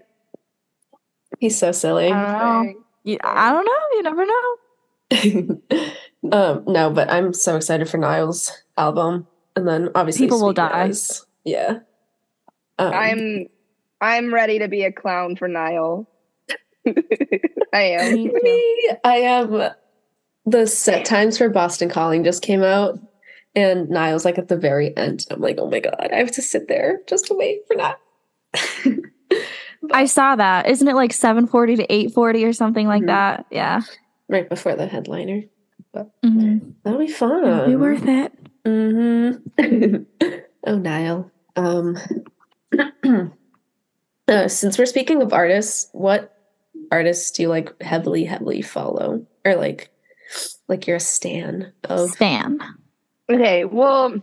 He's so silly. I don't know. You- I don't know. You never know. *laughs* um, no, but I'm so excited for Niall's album, and then obviously People will die. Guys. Yeah, um, I'm I'm ready to be a clown for Niall. *laughs* I am. Me I am. The set times for Boston Calling just came out, and Niall's like at the very end. I'm like, oh my god, I have to sit there just to wait for that. *laughs* I saw that. Isn't it like 740 to 840 or something like Mhm. that? Yeah. right before the headliner. Mhm. That'll be fun. It'll be worth it. Mm-hmm. *laughs* oh, Niall. Um, *clears throat* uh, since we're speaking of artists, what artists do you like heavily, heavily follow, or like, like you're a stan of? Stan. Okay, well,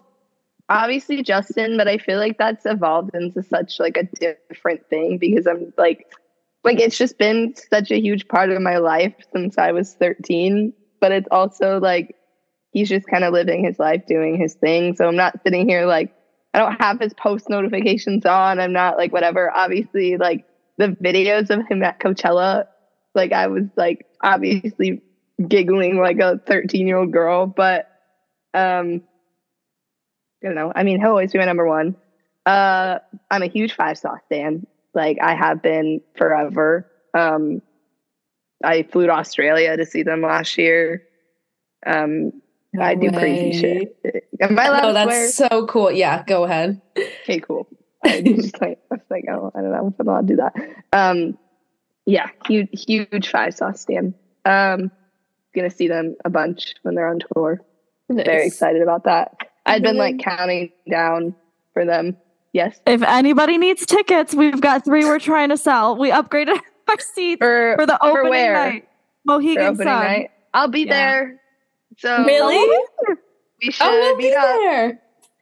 obviously Justin, but I feel like that's evolved into such like a different thing because I'm like like it's just been such a huge part of my life since I was 13, but it's also like he's just kind of living his life doing his thing. So I'm not sitting here like I don't have his post notifications on. I'm not like whatever. Obviously, like the videos of him at Coachella, like I was like obviously giggling like a 13 year old girl, but um I don't know. I mean, he'll always be my number one. Uh I'm a huge five sauce fan. Like I have been forever. Um I flew to Australia to see them last year. Um I do crazy shit. Am I allowed Oh, to swear? that's so cool. Yeah, go ahead. Okay, cool. I just *laughs* like I was like, oh, I don't know if I'm allowed to do that. Um, yeah, huge, huge five sauce stand. Um, gonna see them a bunch when they're on tour. Very excited about that. I'd been like counting down for them. Yes, If anybody needs tickets, we've got three we're trying to sell. We upgraded *laughs* our seats for for the for opening where? night. for Mohegan opening Sun. night. I'll be Yeah. there. So Really? we should Oh, we'll be meet up. there.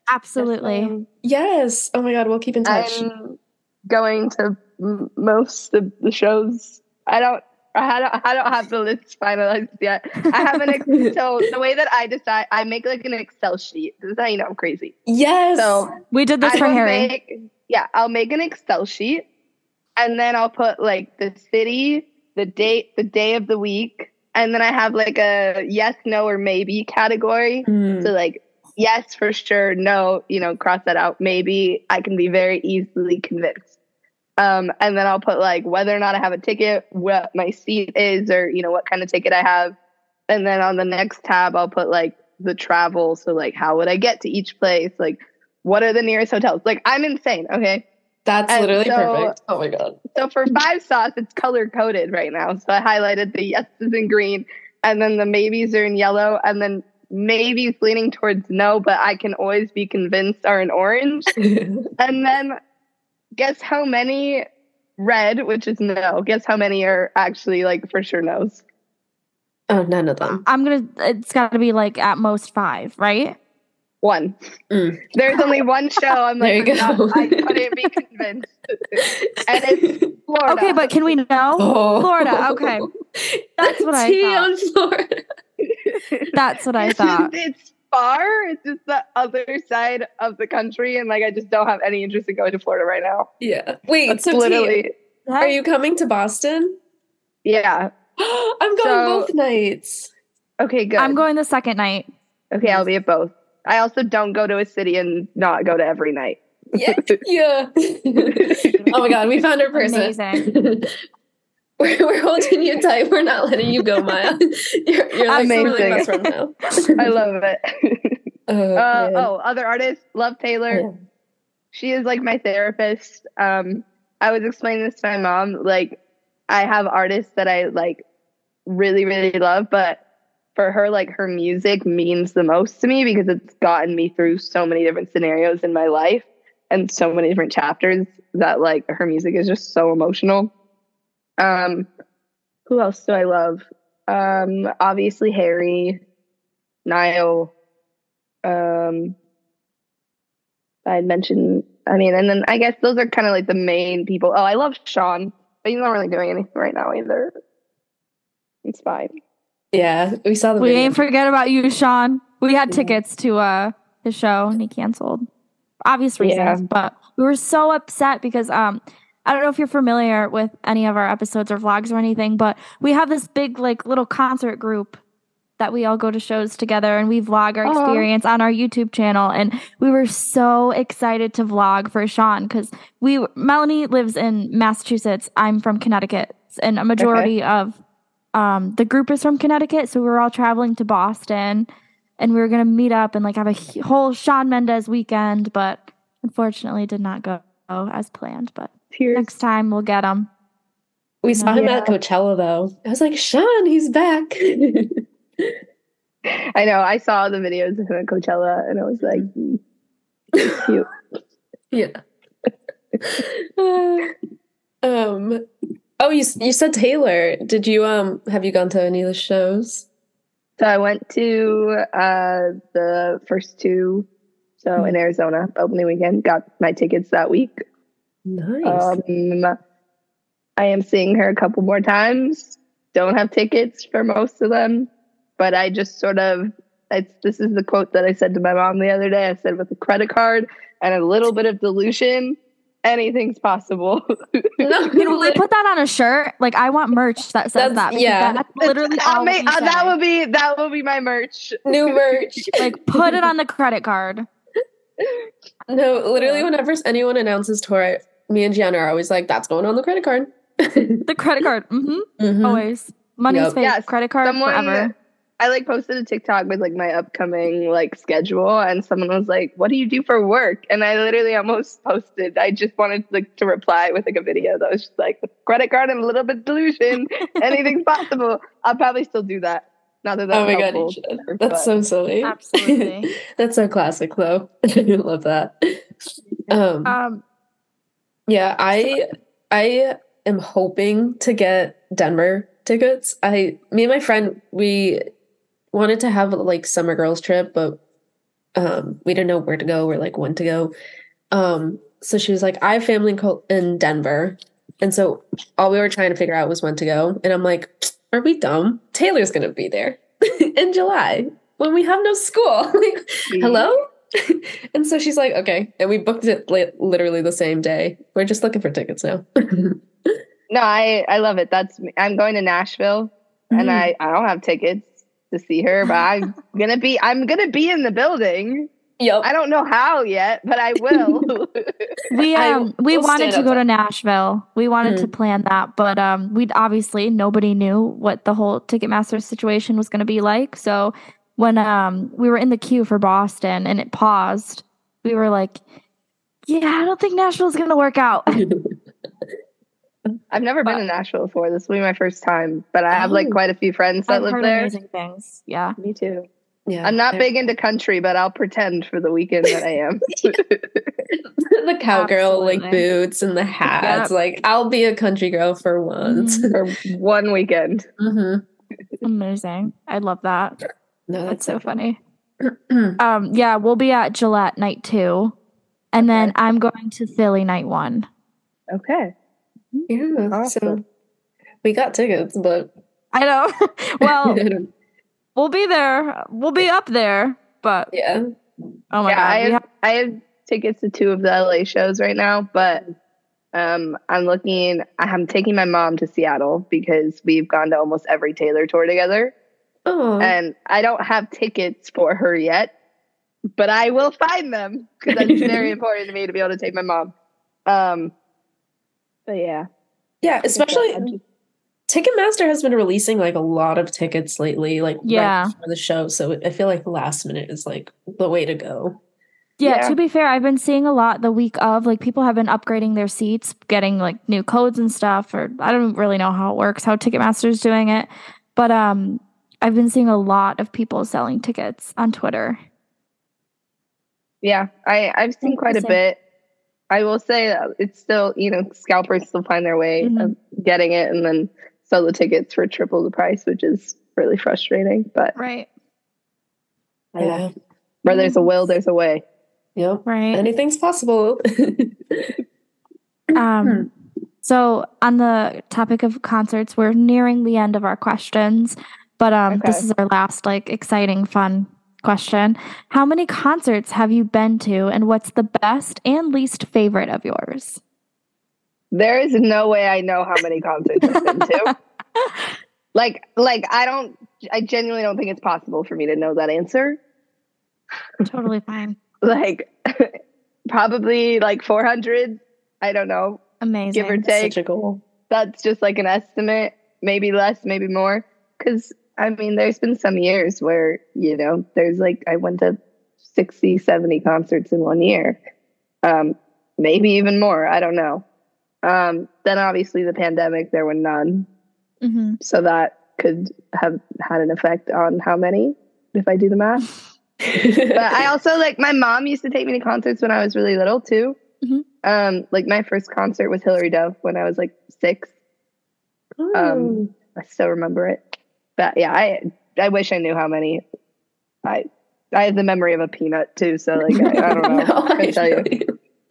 Absolutely. Um, Yes. Oh my god, we'll keep in touch. I'm going to most of the shows. I don't. I don't, I don't have the list finalized yet. I have an ex- *laughs* so the way that I decide, I make like an Excel sheet. This is how you know I'm crazy. yes. So We did this I for Harry. make- yeah, I'll make an Excel sheet, and then I'll put like the city, the date, the day of the week, and then I have like a yes, no, or maybe category. Mm. So like yes for sure, no, you know, cross that out. Maybe I can be very easily convinced. Um, and then I'll put like whether or not I have a ticket, what my seat is, or you know what kind of ticket I have. And then on the next tab, I'll put like the travel. So like how would I get to each place? Like what are the nearest hotels? Like I'm insane. Okay. That's and literally so- perfect. Oh my god. So for five sauce, it's color coded right now. So I highlighted the yeses in green, and then the maybes are in yellow, and then maybes leaning towards no, but I can always be convinced are in orange. *laughs* And then guess how many red, which is no. Guess how many are actually like for sure no's. oh, none of them. I'm gonna. It's got to be like at most five, right? One. Mm. There's only one show. I'm There like, you "No, go. I couldn't be convinced. and it's Florida. Okay, but can we know? Oh. Florida, okay. That's what I Tea thought. on Florida. That's what I it's thought. It's far. It's just the other side of the country, and like I just don't have any interest in going to Florida right now. Yeah. Wait, That's so literally, T, are you coming to Boston? yeah. *gasps* I'm going So- both nights. Okay, good. I'm going the second night. Okay, I'll be at both. I also don't go to a city and not go to every night. Yeah. *laughs* yeah. *laughs* oh my god, we found our person. Amazing. *laughs* we're, we're holding you tight. We're not letting you go, Maya. You're, you're like Amazing. really best friend now. I love it. Oh, uh, oh, other artists, love Taylor. Yeah. She is like my therapist. Um, I was explaining this to my mom. Like, I have artists that I like really, really love, but for her, like her music means the most to me because it's gotten me through so many different scenarios in my life and so many different chapters that like her music is just so emotional. Um, who else do I love? Um, obviously Harry. Niall. Um, I mentioned. I mean, and then I guess those are kind of like the main people. Oh, I love Shawn, but he's not really doing anything right now either. It's fine. Yeah, we saw the. We video. ain't forget about you, Shawn. We had tickets to uh his show and he canceled. Obvious reasons, Yeah. but we were so upset because um I don't know if you're familiar with any of our episodes or vlogs or anything, but we have this big like little concert group that we all go to shows together and we vlog our Aw. experience on our YouTube channel and we were so excited to vlog for Shawn cuz we Melanie lives in Massachusetts, I'm from Connecticut and a majority of um the group is from Connecticut, so we were all traveling to Boston and we were going to meet up and like have a whole Shawn Mendes weekend, but unfortunately did not go as planned, but Tears. next time we'll get him. We saw him at Coachella though. I was like, Shawn, he's back. *laughs* I know. I saw the videos of him at Coachella, and I was like, mm, cute. *laughs* yeah. *laughs* um. Oh, you you said Taylor. Did you um have you gone to any of the shows? So I went to uh, the first two. So in Arizona, opening weekend, got my tickets that week. Nice. Um, I am seeing her a couple more times. Don't have tickets for most of them, but I just sort of. It's, this is the quote that I said to my mom the other day. I said, with a credit card and a little bit of dilution, anything's possible. no, Can *laughs* we put that on a shirt? Like I want merch that says That's- that. yeah. That's literally I'll all make- uh, that would be that would be my merch. new *laughs* merch. like put it on the credit card. *laughs* No, literally, whenever anyone announces tour, me and Gianna are always like, "That's going on the credit card." The credit card. hmm Mhm. Always. Money's Yep. fake. Yes, credit card someone- forever. I like posted a TikTok with like my upcoming like schedule, and someone was like, "What do you do for work?" And I literally almost *laughs* posted. I just wanted like to reply with like a video that was just like credit card and a little bit delusion. *laughs* Anything's possible. I'll probably still do that. Not that that's Oh my god, helpful, you should. but- That's so silly. Absolutely. *laughs* That's so classic, though. I love that. Um, Um yeah, I I am hoping to get Denver tickets. I me and my friend we wanted to have like summer girls trip, but um we didn't know where to go or like when to go. Um so she was like, I have family in, Denver. And so all we were trying to figure out was when to go. And I'm like, are we dumb? Taylor's gonna be there *laughs* in July when we have no school. *laughs* like, hello? *laughs* and so she's like, okay. And we booked it li- literally the same day. We're just looking for tickets now. No, I I love it. That's me. I'm going to Nashville, and Mhm. I I don't have tickets to see her, but *laughs* I'm gonna be I'm gonna be in the building. yep. I don't know how yet, but I will. *laughs* we I um we wanted to go to. Nashville. We wanted to Mhm. plan that, but um we'd obviously nobody knew what the whole Ticketmaster situation was going to be like. So when um we were in the queue for Boston and it paused, we were like, yeah, I don't think Nashville's going to work out. *laughs* I've never been But- to Nashville before. This will be my first time, but I have like Oh. quite a few friends that I've live heard there. amazing things. Yeah. Me too. yeah. I'm not big into country, but I'll pretend for the weekend that I am. *laughs* *laughs* the cowgirl like boots and the hats. Yep. Like I'll be a country girl for once. Mhm. for one weekend. Mhm. Amazing. I love that. No, That's that's so funny. *clears throat* Um yeah, we'll be at Gillette night 2 and then I'm going to Philly night 1. Okay. Yeah. Awesome. So we got tickets, but I know. *laughs* well, *laughs* we'll be there. We'll be up there. But yeah. oh my yeah, god, I have, have, I have tickets to two of the LA shows right now, but um, I'm looking. I'm taking my mom to Seattle because we've gone to almost every Taylor tour together, Oh, and I don't have tickets for her yet, but I will find them because that's *laughs* very important to me to be able to take my mom. Um, but yeah, yeah. Especially I'm Ticketmaster has been releasing like a lot of tickets lately, like Yeah. right for the show. So I feel like last minute is like the way to go. yeah, yeah. To be fair, I've been seeing a lot the week of like people have been upgrading their seats, getting like new codes and stuff. Or I don't really know how it works, how Ticketmaster's doing it, but um, I've been seeing a lot of people selling tickets on Twitter. yeah, I I've seen quite a bit. I will say it's still you know scalpers still find their way Mhm. of getting it and then sell the tickets for triple the price, which is really frustrating. But Right. Yeah. Where there's a will, there's a way. Yep. Right. Anything's possible. *laughs* Um, so on the topic of concerts, we're nearing the end of our questions, but um, this is our last like exciting, fun question. How many concerts have you been to, and what's the best and least favorite of yours? There is no way I know how many concerts I've been to. *laughs* like, like I don't. I genuinely don't think it's possible for me to know that answer. totally fine. *laughs* Like, *laughs* probably like 400. I don't know. Amazing. Give or take. Such a goal. that's just like an estimate, maybe less, maybe more. Because I mean, there's been some years where, you know, there's like, I went to 60, 70 concerts in one year, um, maybe even more. I don't know. Um, then obviously the pandemic, there were none. hmm So that could have had an effect on how many, if I do the math. *laughs* but I also like my mom used to take me to concerts when I was really little too. Mhm. Um, like my first concert was Hilary Duff when I was like six. Um, I still remember it. But yeah, I I wish I knew how many. I I have the memory of a peanut too, so like I, I don't *laughs* know. No, I can tell you. *laughs*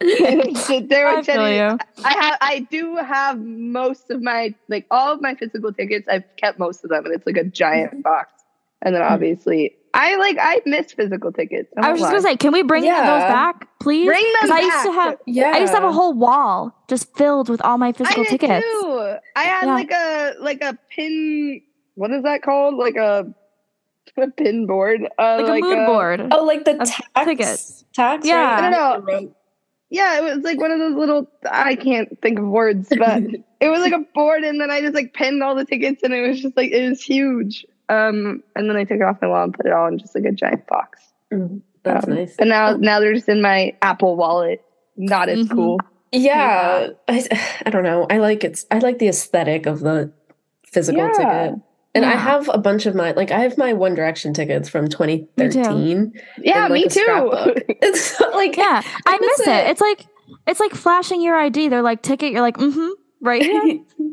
there I feel ten- you. I have I do have most of my like all of my physical tickets. I've kept most of them, and it's like a giant box. And then obviously, I like I miss physical tickets. I was just gonna say, can we bring Yeah. those back, please? Bring them 'Cause I used to have, yeah. I used to have a whole wall just filled with all my I physical did tickets. too. I had Yeah. like a like a pin. What is that called? Like a a pin board. Uh, Like, a mood board. Oh, like the Of tacks tickets. Tacks. Yeah. right? I don't know. Yeah, it was like one of those little. I can't think of words, but *laughs* it was like a board, and then I just like pinned all the tickets, and it was just like it was huge. Um, and then I took it off my wall and put it all in just like a giant box. Mm, That's Um, nice. And now, now they're just in my Apple Wallet. Not as Mhm. cool. Yeah, I, *sighs* I don't know. I like it's. I like the aesthetic of the physical Yeah. ticket, and I have a bunch of my like. I have my One Direction tickets from 2013. Yeah, like, me too. *laughs* It's like Yeah, I miss miss it. it. It's like it's like flashing your ID. They're like ticket. You're like, mm-hmm, right here. *laughs*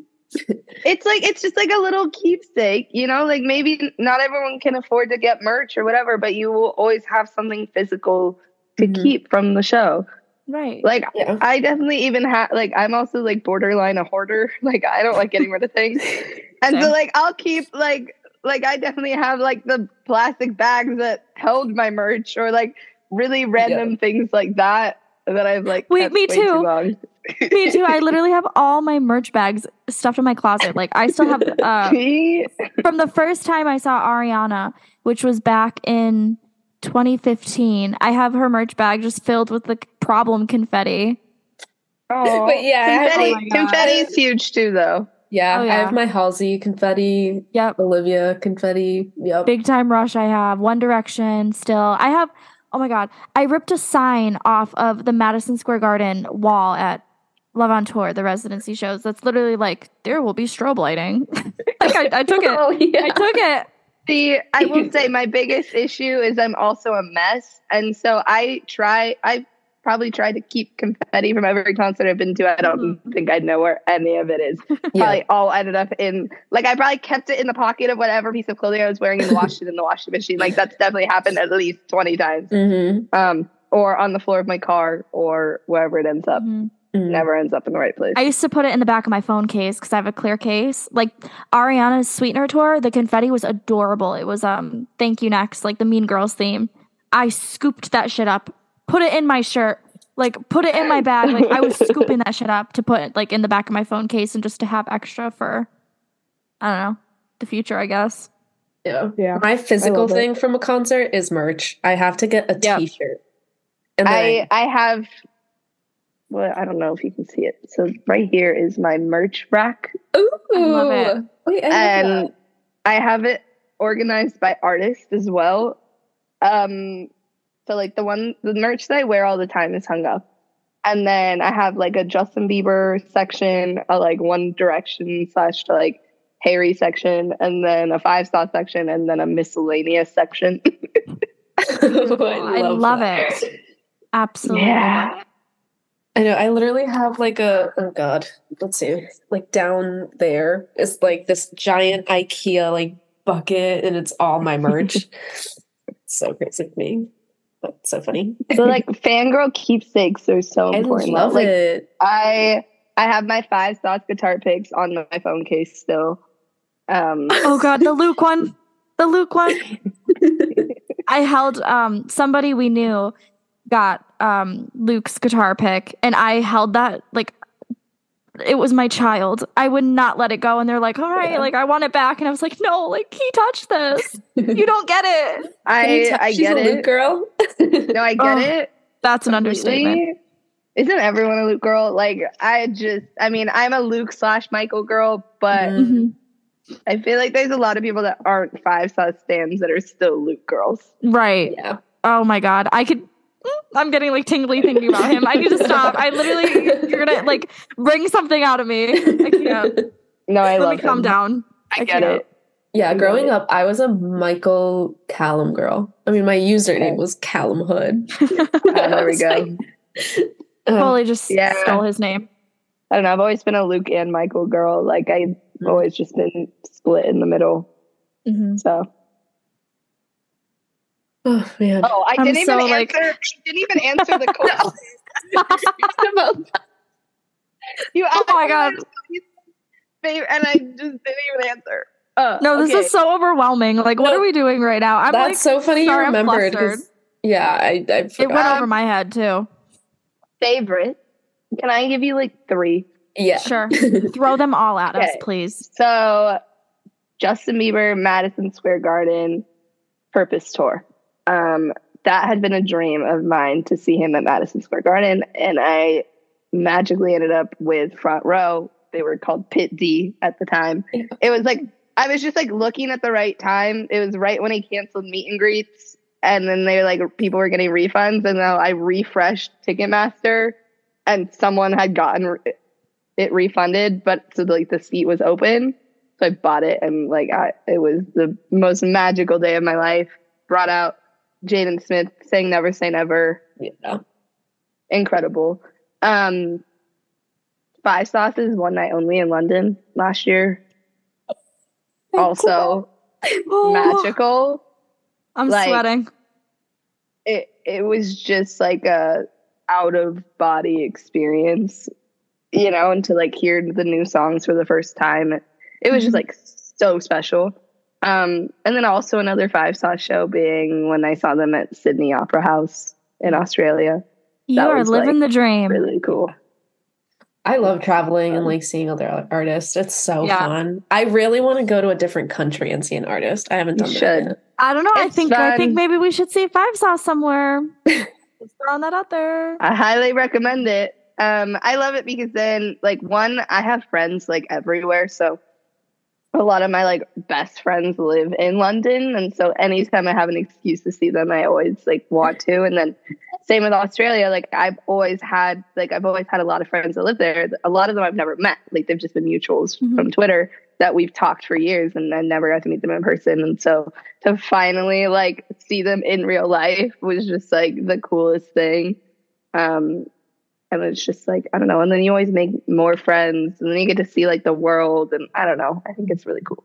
it's like it's just like a little keepsake, you know. Like maybe not everyone can afford to get merch or whatever, but you will always have something physical to Mhm. keep from the show. Right. Like yeah. I definitely even have like I'm also like borderline a hoarder. *laughs* Like I don't like getting rid of things. *laughs* And so like I'll keep like like I definitely have like the plastic bags that held my merch or like really random things like that that I've like Wait, me way too. long. Me too. I *laughs* literally have all my merch bags stuffed in my closet. Like I still have uh, from the first time I saw Ariana, which was back in 2015. I have her merch bag just filled with the problem confetti. *laughs* Aw. But yeah, confetti, oh confetti is huge too though. Yeah, Oh, I have my Halsey confetti, Yep. Olivia confetti. Yep. Big Time Rush, I have. One Direction, still. I have, oh my God, I ripped a sign off of the Madison Square Garden wall at Love on Tour, the residency shows. That's literally like, there will be strobe lighting. *laughs* like, I, I took it. *laughs* Oh yeah. I took it. See, I will *laughs* say my biggest issue is I'm also a mess. And so I try, I probably try to keep confetti from every concert I've been to. I don't think I know where any of it is. *laughs* yeah. Probably all ended up in, like, I probably kept it in the pocket of whatever piece of clothing I was wearing and washed it in the washing machine. Like, that's definitely happened at least 20 times. Mm-hmm. Um, or on the floor of my car or wherever it ends up. Mhm. Never ends up in the right place. I used to put it in the back of my phone case because I have a clear case. Like Ariana's Sweetener tour, the confetti was adorable. It was um Thank You Next, like the Mean Girls theme. I scooped that shit up, put it in my shirt, like put it in my bag. Like I was *laughs* scooping that shit up to put it like in the back of my phone case and just to have extra for I don't know, the future, I guess. Yeah. Yeah. My physical love it. thing from a concert is merch. I have to get a Yep. shirt And I I have well, I don't know if you can see it. So right here is my merch rack. Ooh. I love it. Wait, I love and I have it organized by artist as well. Um, so like the one the merch that I wear all the time is hung up, and then I have like a Justin Bieber section, a like One Direction slash to like Harry section, and then a five star section, and then a miscellaneous section. *laughs* *laughs* I love that. it. Absolutely. yeah, I know. I literally have like a oh god, let's see, like down there is like this giant IKEA like bucket, and it's all my merch. *laughs* so crazy to me. That's so funny. So like fangirl keepsakes are so I important. love like, it. I I have my five sauce guitar picks on my phone case still. Um Oh god, the Luke one. The Luke one. *laughs* I held um somebody we knew got um Luke's guitar pick and I held that like it was my child. I would not let it go and they're like, "All right, Yeah. like I want it back." And I was like, "No, like he touched this. You don't get it." *laughs* Can I I she's get a it. Luke girl. *laughs* No, I get Oh, it. That's an completely. understatement. Isn't everyone a Luke girl? Like I just I mean, I'm a Luke slash Michael girl, but Mhm. Mhm. I feel like there's a lot of people that aren't five sauce stands that are still Luke girls. Right. Yeah. Oh my god. I could *laughs* I'm getting like tingly thinking about him. I need to stop. I literally you're gonna like bring something out of me. I can't. *laughs* No, I Let love me calm him. down. I I get can't. it. Yeah, growing up, I was a Michael Calum girl. I mean, my username Okay. was Calum Hood. Ah, *laughs* there we go. like- uh, Totally just Yeah. stole his name. I don't know. I've always been a Luke and Michael girl. Like I've always just been split in the middle. Mm-hmm. So oh man. Oh, I I'm didn't so, even like- answer. I didn't even answer the *laughs* question. you Oh my God. favorite, and I just didn't even answer. Uh, No, this okay. is so overwhelming. Like, what are we doing right now? I'm That's like, so funny you sorry, I'm remembered. 'cause- flustered. Yeah, I, I it went Um, over my head too. favorite. Can I give you like three? yeah. Sure. *laughs* Throw them all at us, please. So, Justin Bieber, Madison Square Garden, Purpose Tour. Um, that had been a dream of mine to see him at Madison Square Garden, and I magically ended up with front row. They were called Pit D at the time. It was like I was just like looking at the right time. It was right when he canceled meet and greets, and then they were like people were getting refunds, and then I refreshed Ticketmaster, and someone had gotten it refunded, but so like the seat was open. So I bought it and like I, it was the most magical day of my life. Brought out Jaden Smith saying never say never. yeah. Incredible. Um Five Sauces one night only in London last year. Also *laughs* Oh, magical. I'm like- sweating. It it was just like a out of body experience, you know, and to like hear the new songs for the first time. It it was just Mhm. like so special. Um, and then also another five sauce show being when I saw them at Sydney Opera House in Australia. You that are was, living like, the dream. Really cool. I love traveling and like seeing other artists. It's so Yeah. fun. I really want to go to a different country and see an artist. I haven't You done that should. yet. I don't know. I It's think I think maybe we should see Five Sauce somewhere. *laughs* Just throwing that out there. I highly recommend it. Um, I love it because then, like, one, I have friends like everywhere, so a lot of my like best friends live in London, and so anytime I have an excuse to see them, I always like want to. And then same with Australia. Like, I've always had like I've always had a lot of friends that live there. A lot of them I've never met. Like, they've just been mutuals Mhm. from Twitter that we've talked for years, and I never got to meet them in person. And so to finally like see them in real life was just like the coolest thing. Um, and it's just like I don't know. And then you always make more friends, and then you get to see like the world, and I don't know. I think it's really cool.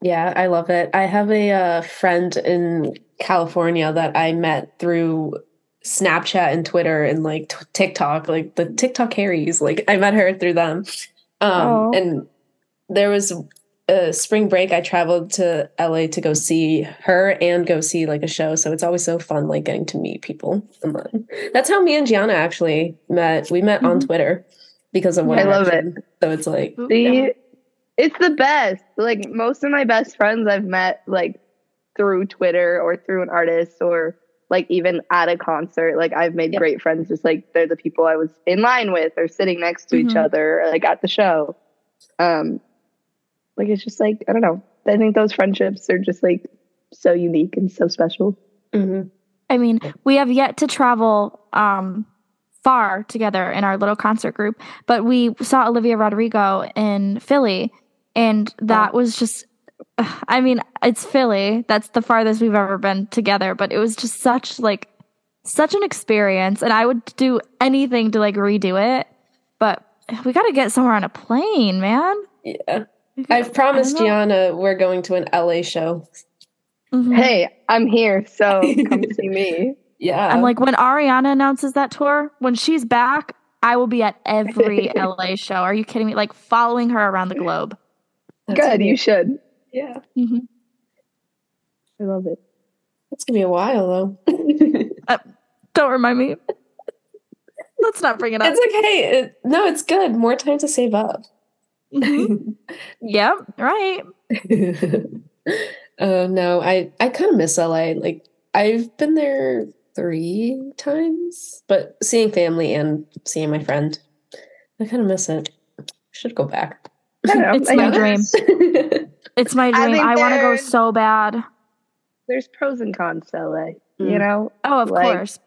Yeah, I love it. I have a uh, friend in California that I met through Snapchat and Twitter and like t- TikTok, like the TikTok Harrys. Like I met her through them. Um, and there was a spring break. I traveled to LA to go see her and go see like a show. So it's always so fun, like getting to meet people. And then- that's how me and Gianna actually met. We met on Mhm. Twitter because of what I love it. So it's like, Ooh, See, yeah. it's the best. Like most of my best friends I've met like through Twitter or through an artist or like even at a concert. Like I've made Yep. great friends. Just like they're the people I was in line with or sitting next to each Mhm. other, like at the show. Um, like it's just like I don't know. I think those friendships are just like so unique and so special. mhm. I mean, we have yet to travel um, far together in our little concert group, but we saw Olivia Rodrigo in Philly, and that was just. I mean, it's Philly. That's the farthest we've ever been together, but it was just such like such an experience, and I would do anything to like redo it. But we got to get somewhere on a plane, man. yeah. We gotta- I've promised I. Gianna we're going to an LA show. mm-hmm. hey, I'm here, so *laughs* come see me. Yeah. I'm like, when Ariana announces that tour, when she's back, I will be at every *laughs* LA show. Are you kidding me? Like following her around the globe. That's Good, you should. Yeah. Mm-hmm. I love it. It's gonna be a while though. *laughs* uh, don't remind me. Let's not bring it up. It's okay. It, no, it's good. More time to save up. Mm-hmm. *laughs* yep. Right. uh, *laughs* no, I I kind of miss LA. Like I've been there three times, but seeing family and seeing my friend, I kind of miss it. Should go back. *laughs* it's my dream. it's my dream. I, I want to go so bad. There's pros and cons to LA, mm. you know? Oh, of like, course.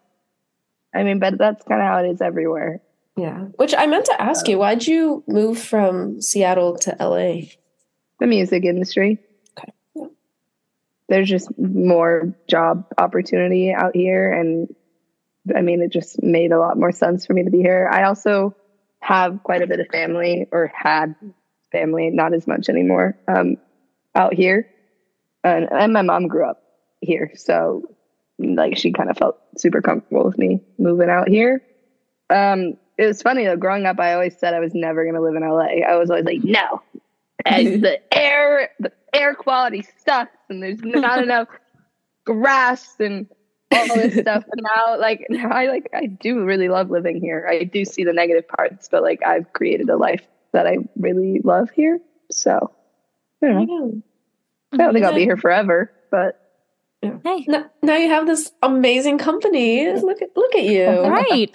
I mean, but that's kind of how it is everywhere. Yeah. Which I meant to ask you, why'd you move from Seattle to LA? The music industry. Okay. Yeah. There's just more job opportunity out here. And I mean, it just made a lot more sense for me to be here. I also have quite a bit of family or had family, not as much anymore, um, out here. And, and my mom grew up here. So like she kind of felt super comfortable with me moving out here. Um, it was funny though. Growing up, I always said I was never going to live in LA. I was always like, no, and *laughs* the air, the air quality sucks, and there's not enough grass and all this *laughs* stuff. And now, like now, I like I do really love living here. I do see the negative parts, but like I've created a life that I really love here. So I don't know. I don't think I'll be here forever, but Hey. Now, now, you have this amazing company. Look at look at you. Right.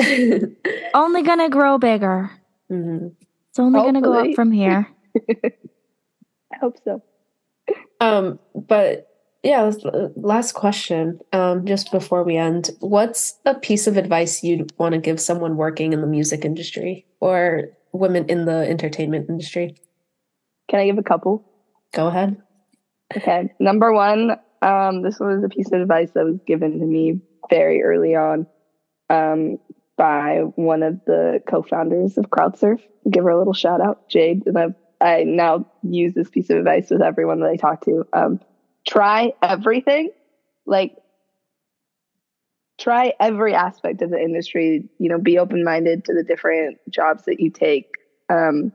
*laughs* only gonna grow bigger. Mm-hmm. It's only Hopefully. gonna go up from here. *laughs* I hope so. Um, but yeah, last question. Um, just before we end, what's a piece of advice you'd want to give someone working in the music industry or women in the entertainment industry? Can I give a couple? Go ahead. Okay. Number one, um, this was a piece of advice that was given to me very early on um, by one of the co-founders of CrowdSurf. Give her a little shout out, Jade. And I've, I now use this piece of advice with everyone that I talk to. Um, try everything, like try every aspect of the industry. You know, be open minded to the different jobs that you take. Um,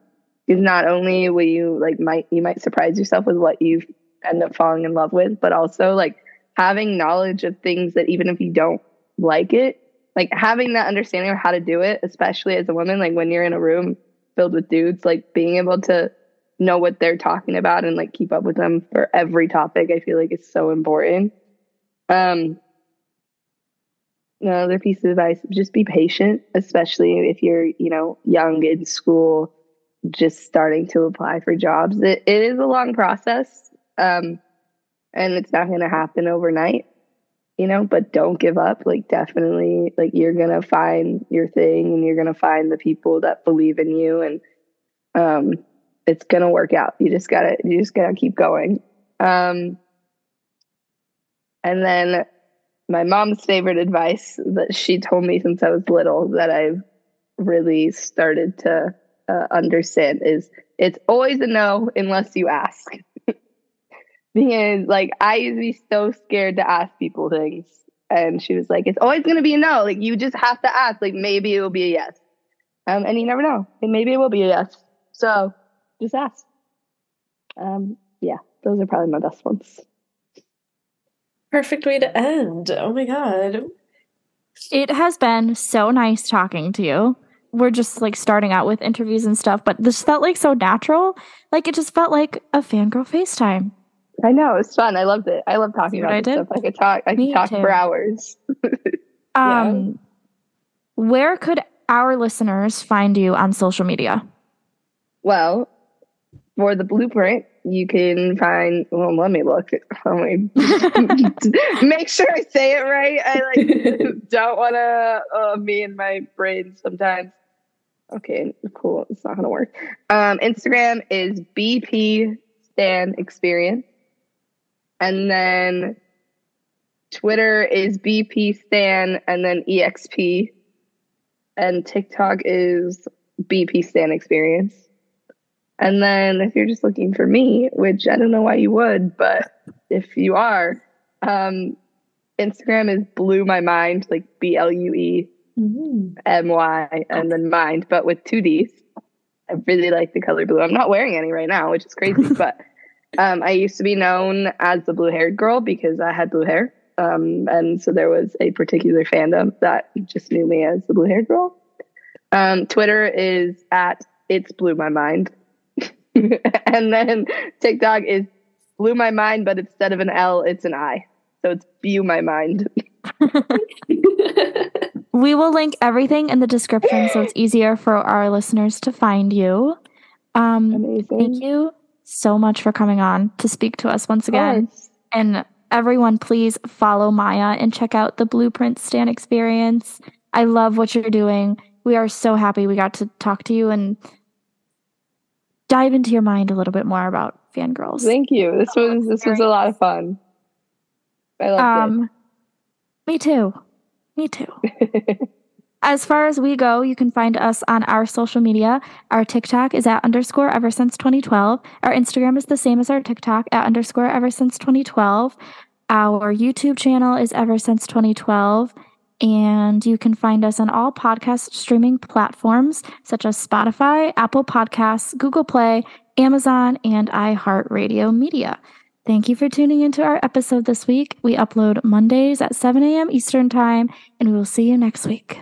because not only will you like might you might surprise yourself with what you end up falling in love with, but also like having knowledge of things that even if you don't like it, like having that understanding of how to do it, especially as a woman, like when you're in a room filled with dudes, like being able to know what they're talking about and like keep up with them for every topic, I feel like is so important. Um, another piece of advice just be patient especially if you're you know young in school just starting to apply for jobs it, it is a long process um, and it's not going to happen overnight you know but don't give up. Like definitely like you're going to find your thing and you're going to find the people that believe in you and um it's going to work out. You just got to you just got to keep going. Um and then my mom's favorite advice that she told me since I was little that I've really started to uh, understand is it's always a no unless you ask. Because like I used to be so scared to ask people things. And she was like, it's always going to be a no. Like you just have to ask. Like maybe it will be a yes. Um, and you never know. And maybe it will be a yes. So just ask. Um, yeah, those are probably my best ones. Perfect way to end. Oh my God. It has been so nice talking to you. We're just like starting out with interviews and stuff, but this felt like so natural. Like it just felt like a fangirl FaceTime. I know, it's fun. I loved it. I love talking about this stuff. I could talk I could talk too. for hours. *laughs* um where could our listeners find you on social media? Well, for the blueprint, you can find well let me look *laughs* let me *laughs* make sure i say it right i like don't want to uh, me and my brain sometimes okay cool it's not gonna work um instagram is bp stan experience and then twitter is bp stan and then exp and tiktok is bp stan experience and then if you're just looking for me, which I don't know why you would, but if you are, um, Instagram is blue my mind, like B L U E M Y, and then mind, but with two D's. I really like the color blue. I'm not wearing any right now, which is crazy, *laughs* but um, I used to be known as the blue haired girl because I had blue hair. Um, and so there was a particular fandom that just knew me as the blue haired girl. Um, Twitter is at it's blue my mind. *laughs* and then TikTok is blue my mind, but instead of an L, it's an I. So it's blue my mind. *laughs* we will link everything in the description so it's easier for our listeners to find you. Um, Amazing. Thank you so much for coming on to speak to us once again. And everyone, please follow Maya and check out the Blueprint Stan experience. I love what you're doing. We are so happy we got to talk to you and dive into your mind a little bit more about fangirls. Thank you. This was this was a lot of fun. I loved um, it. Me too. Me too. *laughs* as far as we go, you can find us on our social media. Our TikTok is at underscore ever since 2012. Our Instagram is the same as our TikTok at underscore ever since 2012. Our YouTube channel is ever since 2012. And you can find us on all podcast streaming platforms such as Spotify, Apple Podcasts, Google Play, Amazon, and iHeartRadio Media. Thank you for tuning into our episode this week. We upload Mondays at 7 a.m. Eastern Time, and we will see you next week.